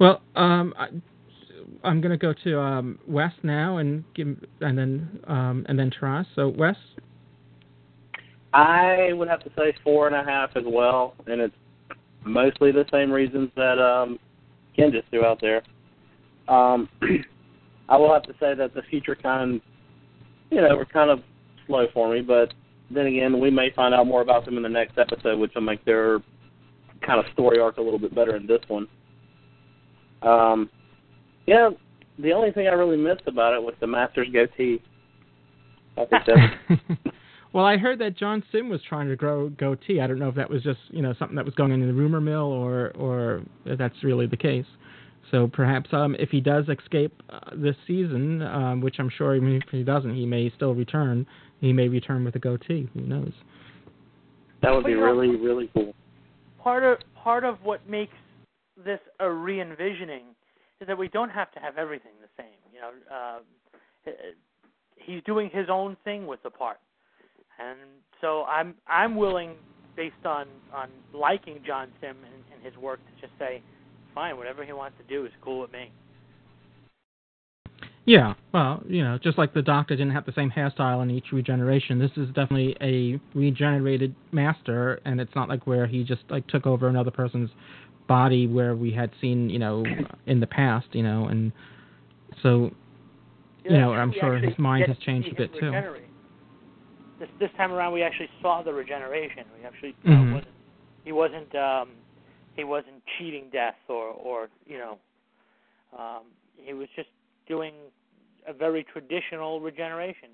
Well, um, I, I'm going to go to um, Wes now, and give, and then um, and then Taras. So Wes, I would have to say four and a half as well, and it's mostly the same reasons that um, Ken just threw out there. Um, I will have to say that the future kind, you know, were kind of slow for me, but then again, we may find out more about them in the next episode, which will make their kind of story arc a little bit better in this one. Um, yeah, the only thing I really missed about it was the Masters goatee. I think that's well, I heard that John Simm was trying to grow goatee. I don't know if that was just you know something that was going in the rumor mill, or or if that's really the case. So perhaps um, if he does escape uh, this season, um, which I'm sure even if he doesn't, he may still return. He may return with a goatee. Who knows? that would be Well, you know- really really cool. Part of part of what makes this a re-envisioning is that we don't have to have everything the same. You know, uh, he's doing his own thing with the part, and so I'm I'm willing, based on on liking John Simm and, and his work, to just say, fine, whatever he wants to do is cool with me. Yeah, well, you know, just like the Doctor didn't have the same hairstyle in each regeneration, this is definitely a regenerated master, and it's not like where he just like took over another person's body where we had seen, you know, in the past, you know, and so, you know, I'm sure his mind has changed a bit too. This this time around, we actually saw the regeneration. We actually know, Mhm. wasn't he wasn't um, he wasn't cheating death or or you know um, he was just doing a very traditional regeneration.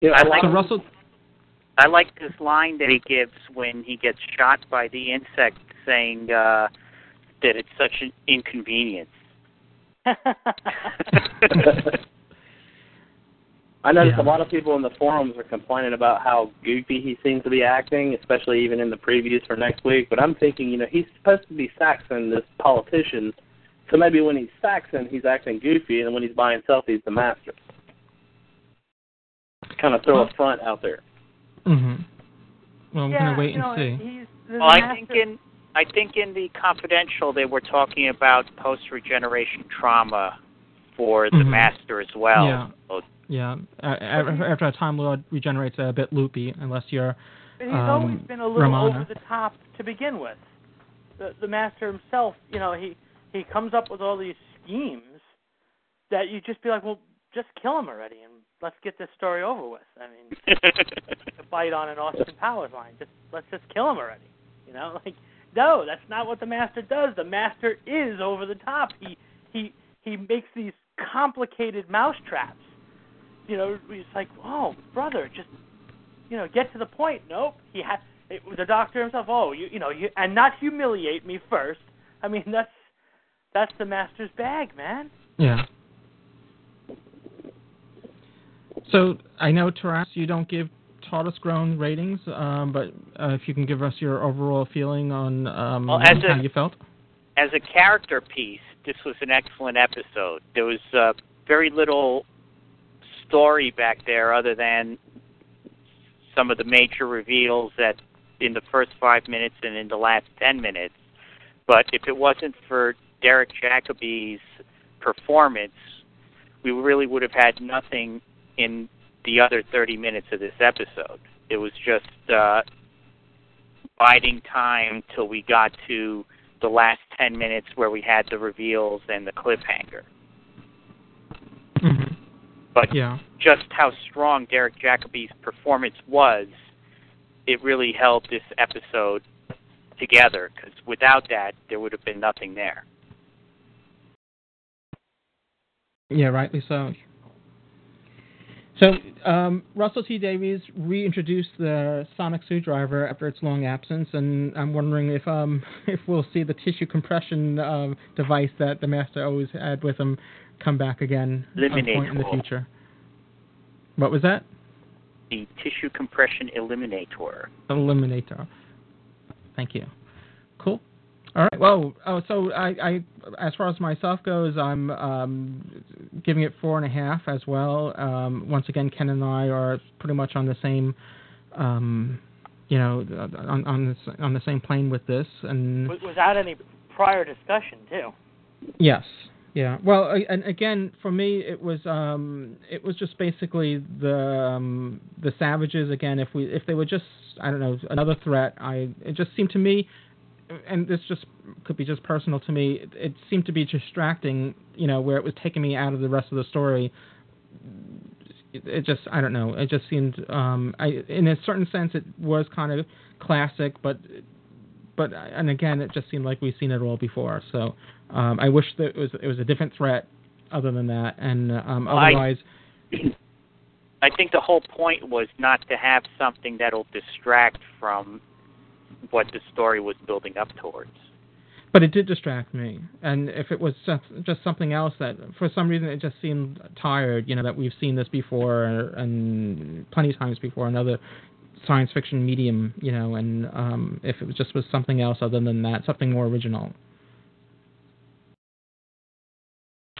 Yeah, I like So Russell, I like this line that he gives when he gets shot by the insect, saying uh, that it's such an inconvenience. I noticed Yeah. a lot of people in the forums are complaining about how goofy he seems to be acting, especially even in the previews for next week. But I'm thinking, you know, he's supposed to be Saxon, this politician. So maybe when he's Saxon, he's acting goofy, and when he's by himself, he's the master. Kind of throw a front out there. hmm well, I'm yeah, gonna wait you know, and see. He's the Well, I think in I think in the confidential they were talking about post regeneration trauma for the Mhm. master as well. Yeah. So Yeah, uh, after, after a Time Lord regenerates, a bit loopy unless you're. But he's um, always been a little Ramona. over the top to begin with. The the master himself, you know, he he comes up with all these schemes that you just be like, well, just kill him already and let's get this story over with. I mean, to bite on an Austin Powers line, just let's just kill him already. You know, like no, that's not what the master does. The master is over the top. He he he makes these complicated mousetraps. You know, it's like, oh, brother, just you know, get to the point. Nope. He had it, the doctor himself. Oh, you you know, you, and not humiliate me first. I mean, that's that's the master's bag, man. Yeah. So I know Taras, you don't give TARDIS groan ratings, um, but uh, if you can give us your overall feeling on um, Well, as how a- you felt. as a character piece, this was an excellent episode. There was uh, very little story back there other than some of the major reveals that in the first five minutes and in the last ten minutes. But if it wasn't for Derek Jacobi's performance, we really would have had nothing in the other 30 minutes of this episode. It was just uh, biding time till we got to the last 10 minutes where we had the reveals and the cliffhanger. But Yeah. just how strong Derek Jacobi's performance was, it really held this episode together. Because without that, there would have been nothing there. Yeah, rightly so. So, um, Russell T Davies reintroduced the sonic screwdriver after its long absence, and I'm wondering if um, if we'll see the tissue compression uh, device that the master always had with him come back again at some point in the future. What was that? The tissue compression eliminator. Eliminator. Thank you. All right. Well, oh, so I, I, as far as myself goes, I'm um, giving it four and a half as well. Um, once again, Ken and I are pretty much on the same, um, you know, on on the, on the same plane with this. And without any prior discussion too. Yes. Yeah. Well, and again, for me, it was um, it was just basically the um, the savages. Again, if we if they were just I don't know another threat, I it just seemed to me, and this just could be just personal to me. It, it seemed to be distracting. You know, where it was taking me out of the rest of the story. It, it just I don't know. It just seemed um, I in a certain sense it was kind of classic, but but and again, it just seemed like we've seen it all before. So um, I wish that it was it was a different threat other than that, and um, Well, I- otherwise, I think the whole point was not to have something that'll distract from what the story was building up towards. but it did distract me. And if it was just, just something else that, for some reason, it just seemed tired. You know that we've seen this before and plenty of times before in other science fiction medium. You know, and um, if it was just was something else other than that, something more original.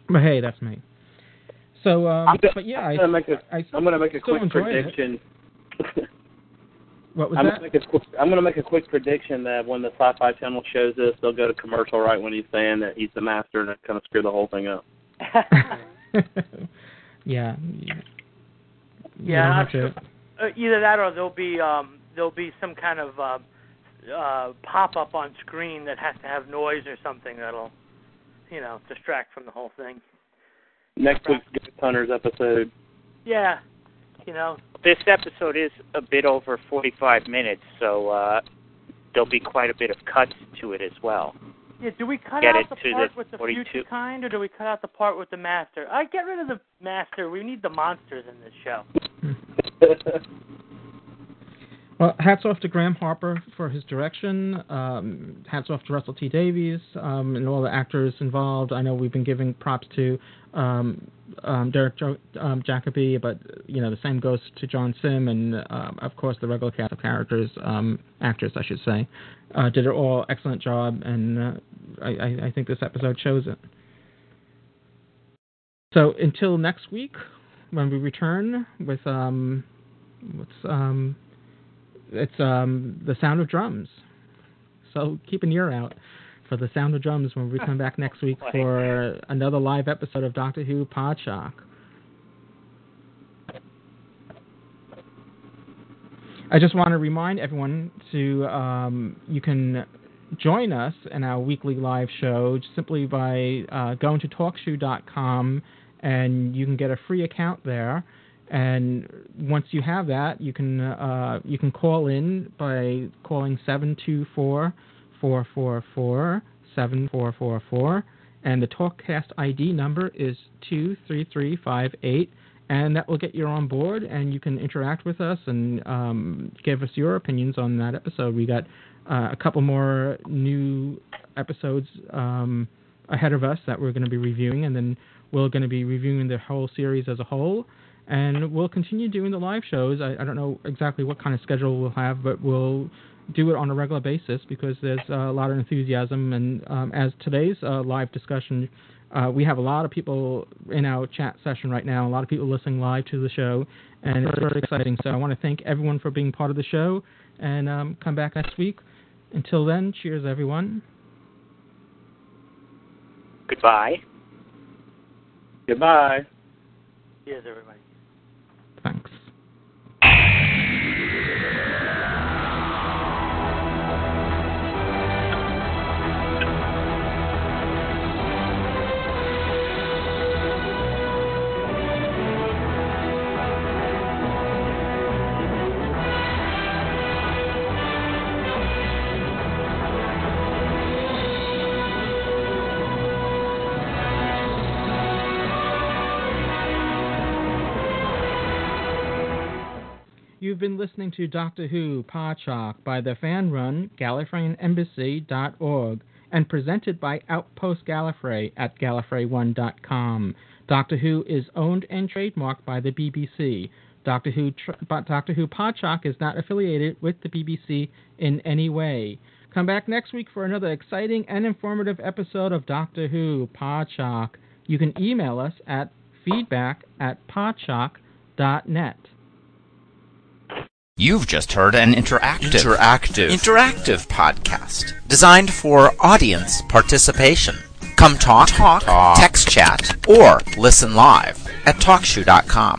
But hey, that's me. So, um, I'm but yeah, I'm I, gonna make a I I'm gonna make a quick prediction. What was I'm that? gonna make a quick I'm gonna make a quick prediction that when the Sci-Fi Channel shows this, they'll go to commercial right when he's saying that he's the master, and it kind of screw the whole thing up. yeah. Yeah, don't I'm have to- Uh, either that or there'll be um, there'll be some kind of uh, uh, pop up on screen that has to have noise or something that'll, you know, distract from the whole thing. Next week's Ghost Hunters episode. Yeah, you know, This episode is a bit over 45 minutes, so uh, there'll be quite a bit of cuts to it as well. yeah. Do we cut Get out it the to part the with the 42. future kind, or do we cut out the part with the master? I get rid of the master. We need the monsters in this show. Well, hats off to Graham Harper for his direction. Um, hats off to Russell T Davies um, and all the actors involved. I know we've been giving props to um, um, Derek jo- um, Jacobi, but you know the same goes to John Simm and um, of course the regular cast of characters, actors, I should say, uh, did an all excellent job, and uh, I, I, think this episode shows it. So until next week, when we return with what's it's um the sound of drums. So keep an ear out for the sound of drums when we come back next week for another live episode of Doctor Who Podshock. I just want to remind everyone to um, you can join us in our weekly live show simply by uh, going to talkshoe.com and you can get a free account there. And once you have that, you can uh, you can call in by calling seven two four four four four seven four four four, and the TalkCast ID number is two three three five eight, and that will get you on board, and you can interact with us and um, give us your opinions on that episode. We got uh, a couple more new episodes um, ahead of us that we're going to be reviewing, and then we're going to be reviewing the whole series as a whole and we'll continue doing the live shows. I, I don't know exactly what kind of schedule we'll have, but we'll do it on a regular basis because there's uh, a lot of enthusiasm. And um, as today's uh, live discussion, uh, we have a lot of people in our chat session right now, a lot of people listening live to the show, and it's very exciting. So I want to thank everyone for being part of the show, and um, come back next week. Until then, cheers, everyone. Goodbye. Goodbye. Cheers, everybody. Thanks. You've been listening to Doctor Who Podshock by the fan run GallifreyanEmbassy.org and presented by Outpost Gallifrey at Gallifrey1.com. Doctor Who is owned and trademarked by the BBC. Doctor Who, tr- Doctor Who Podshock is not affiliated with the BBC in any way. Come back next week for another exciting and informative episode of Doctor Who Podshock. You can email us at feedback at podshock.net. You've just heard an interactive, interactive, interactive podcast designed for audience participation. Come talk, talk, talk, text chat, or listen live at TalkShoe.com.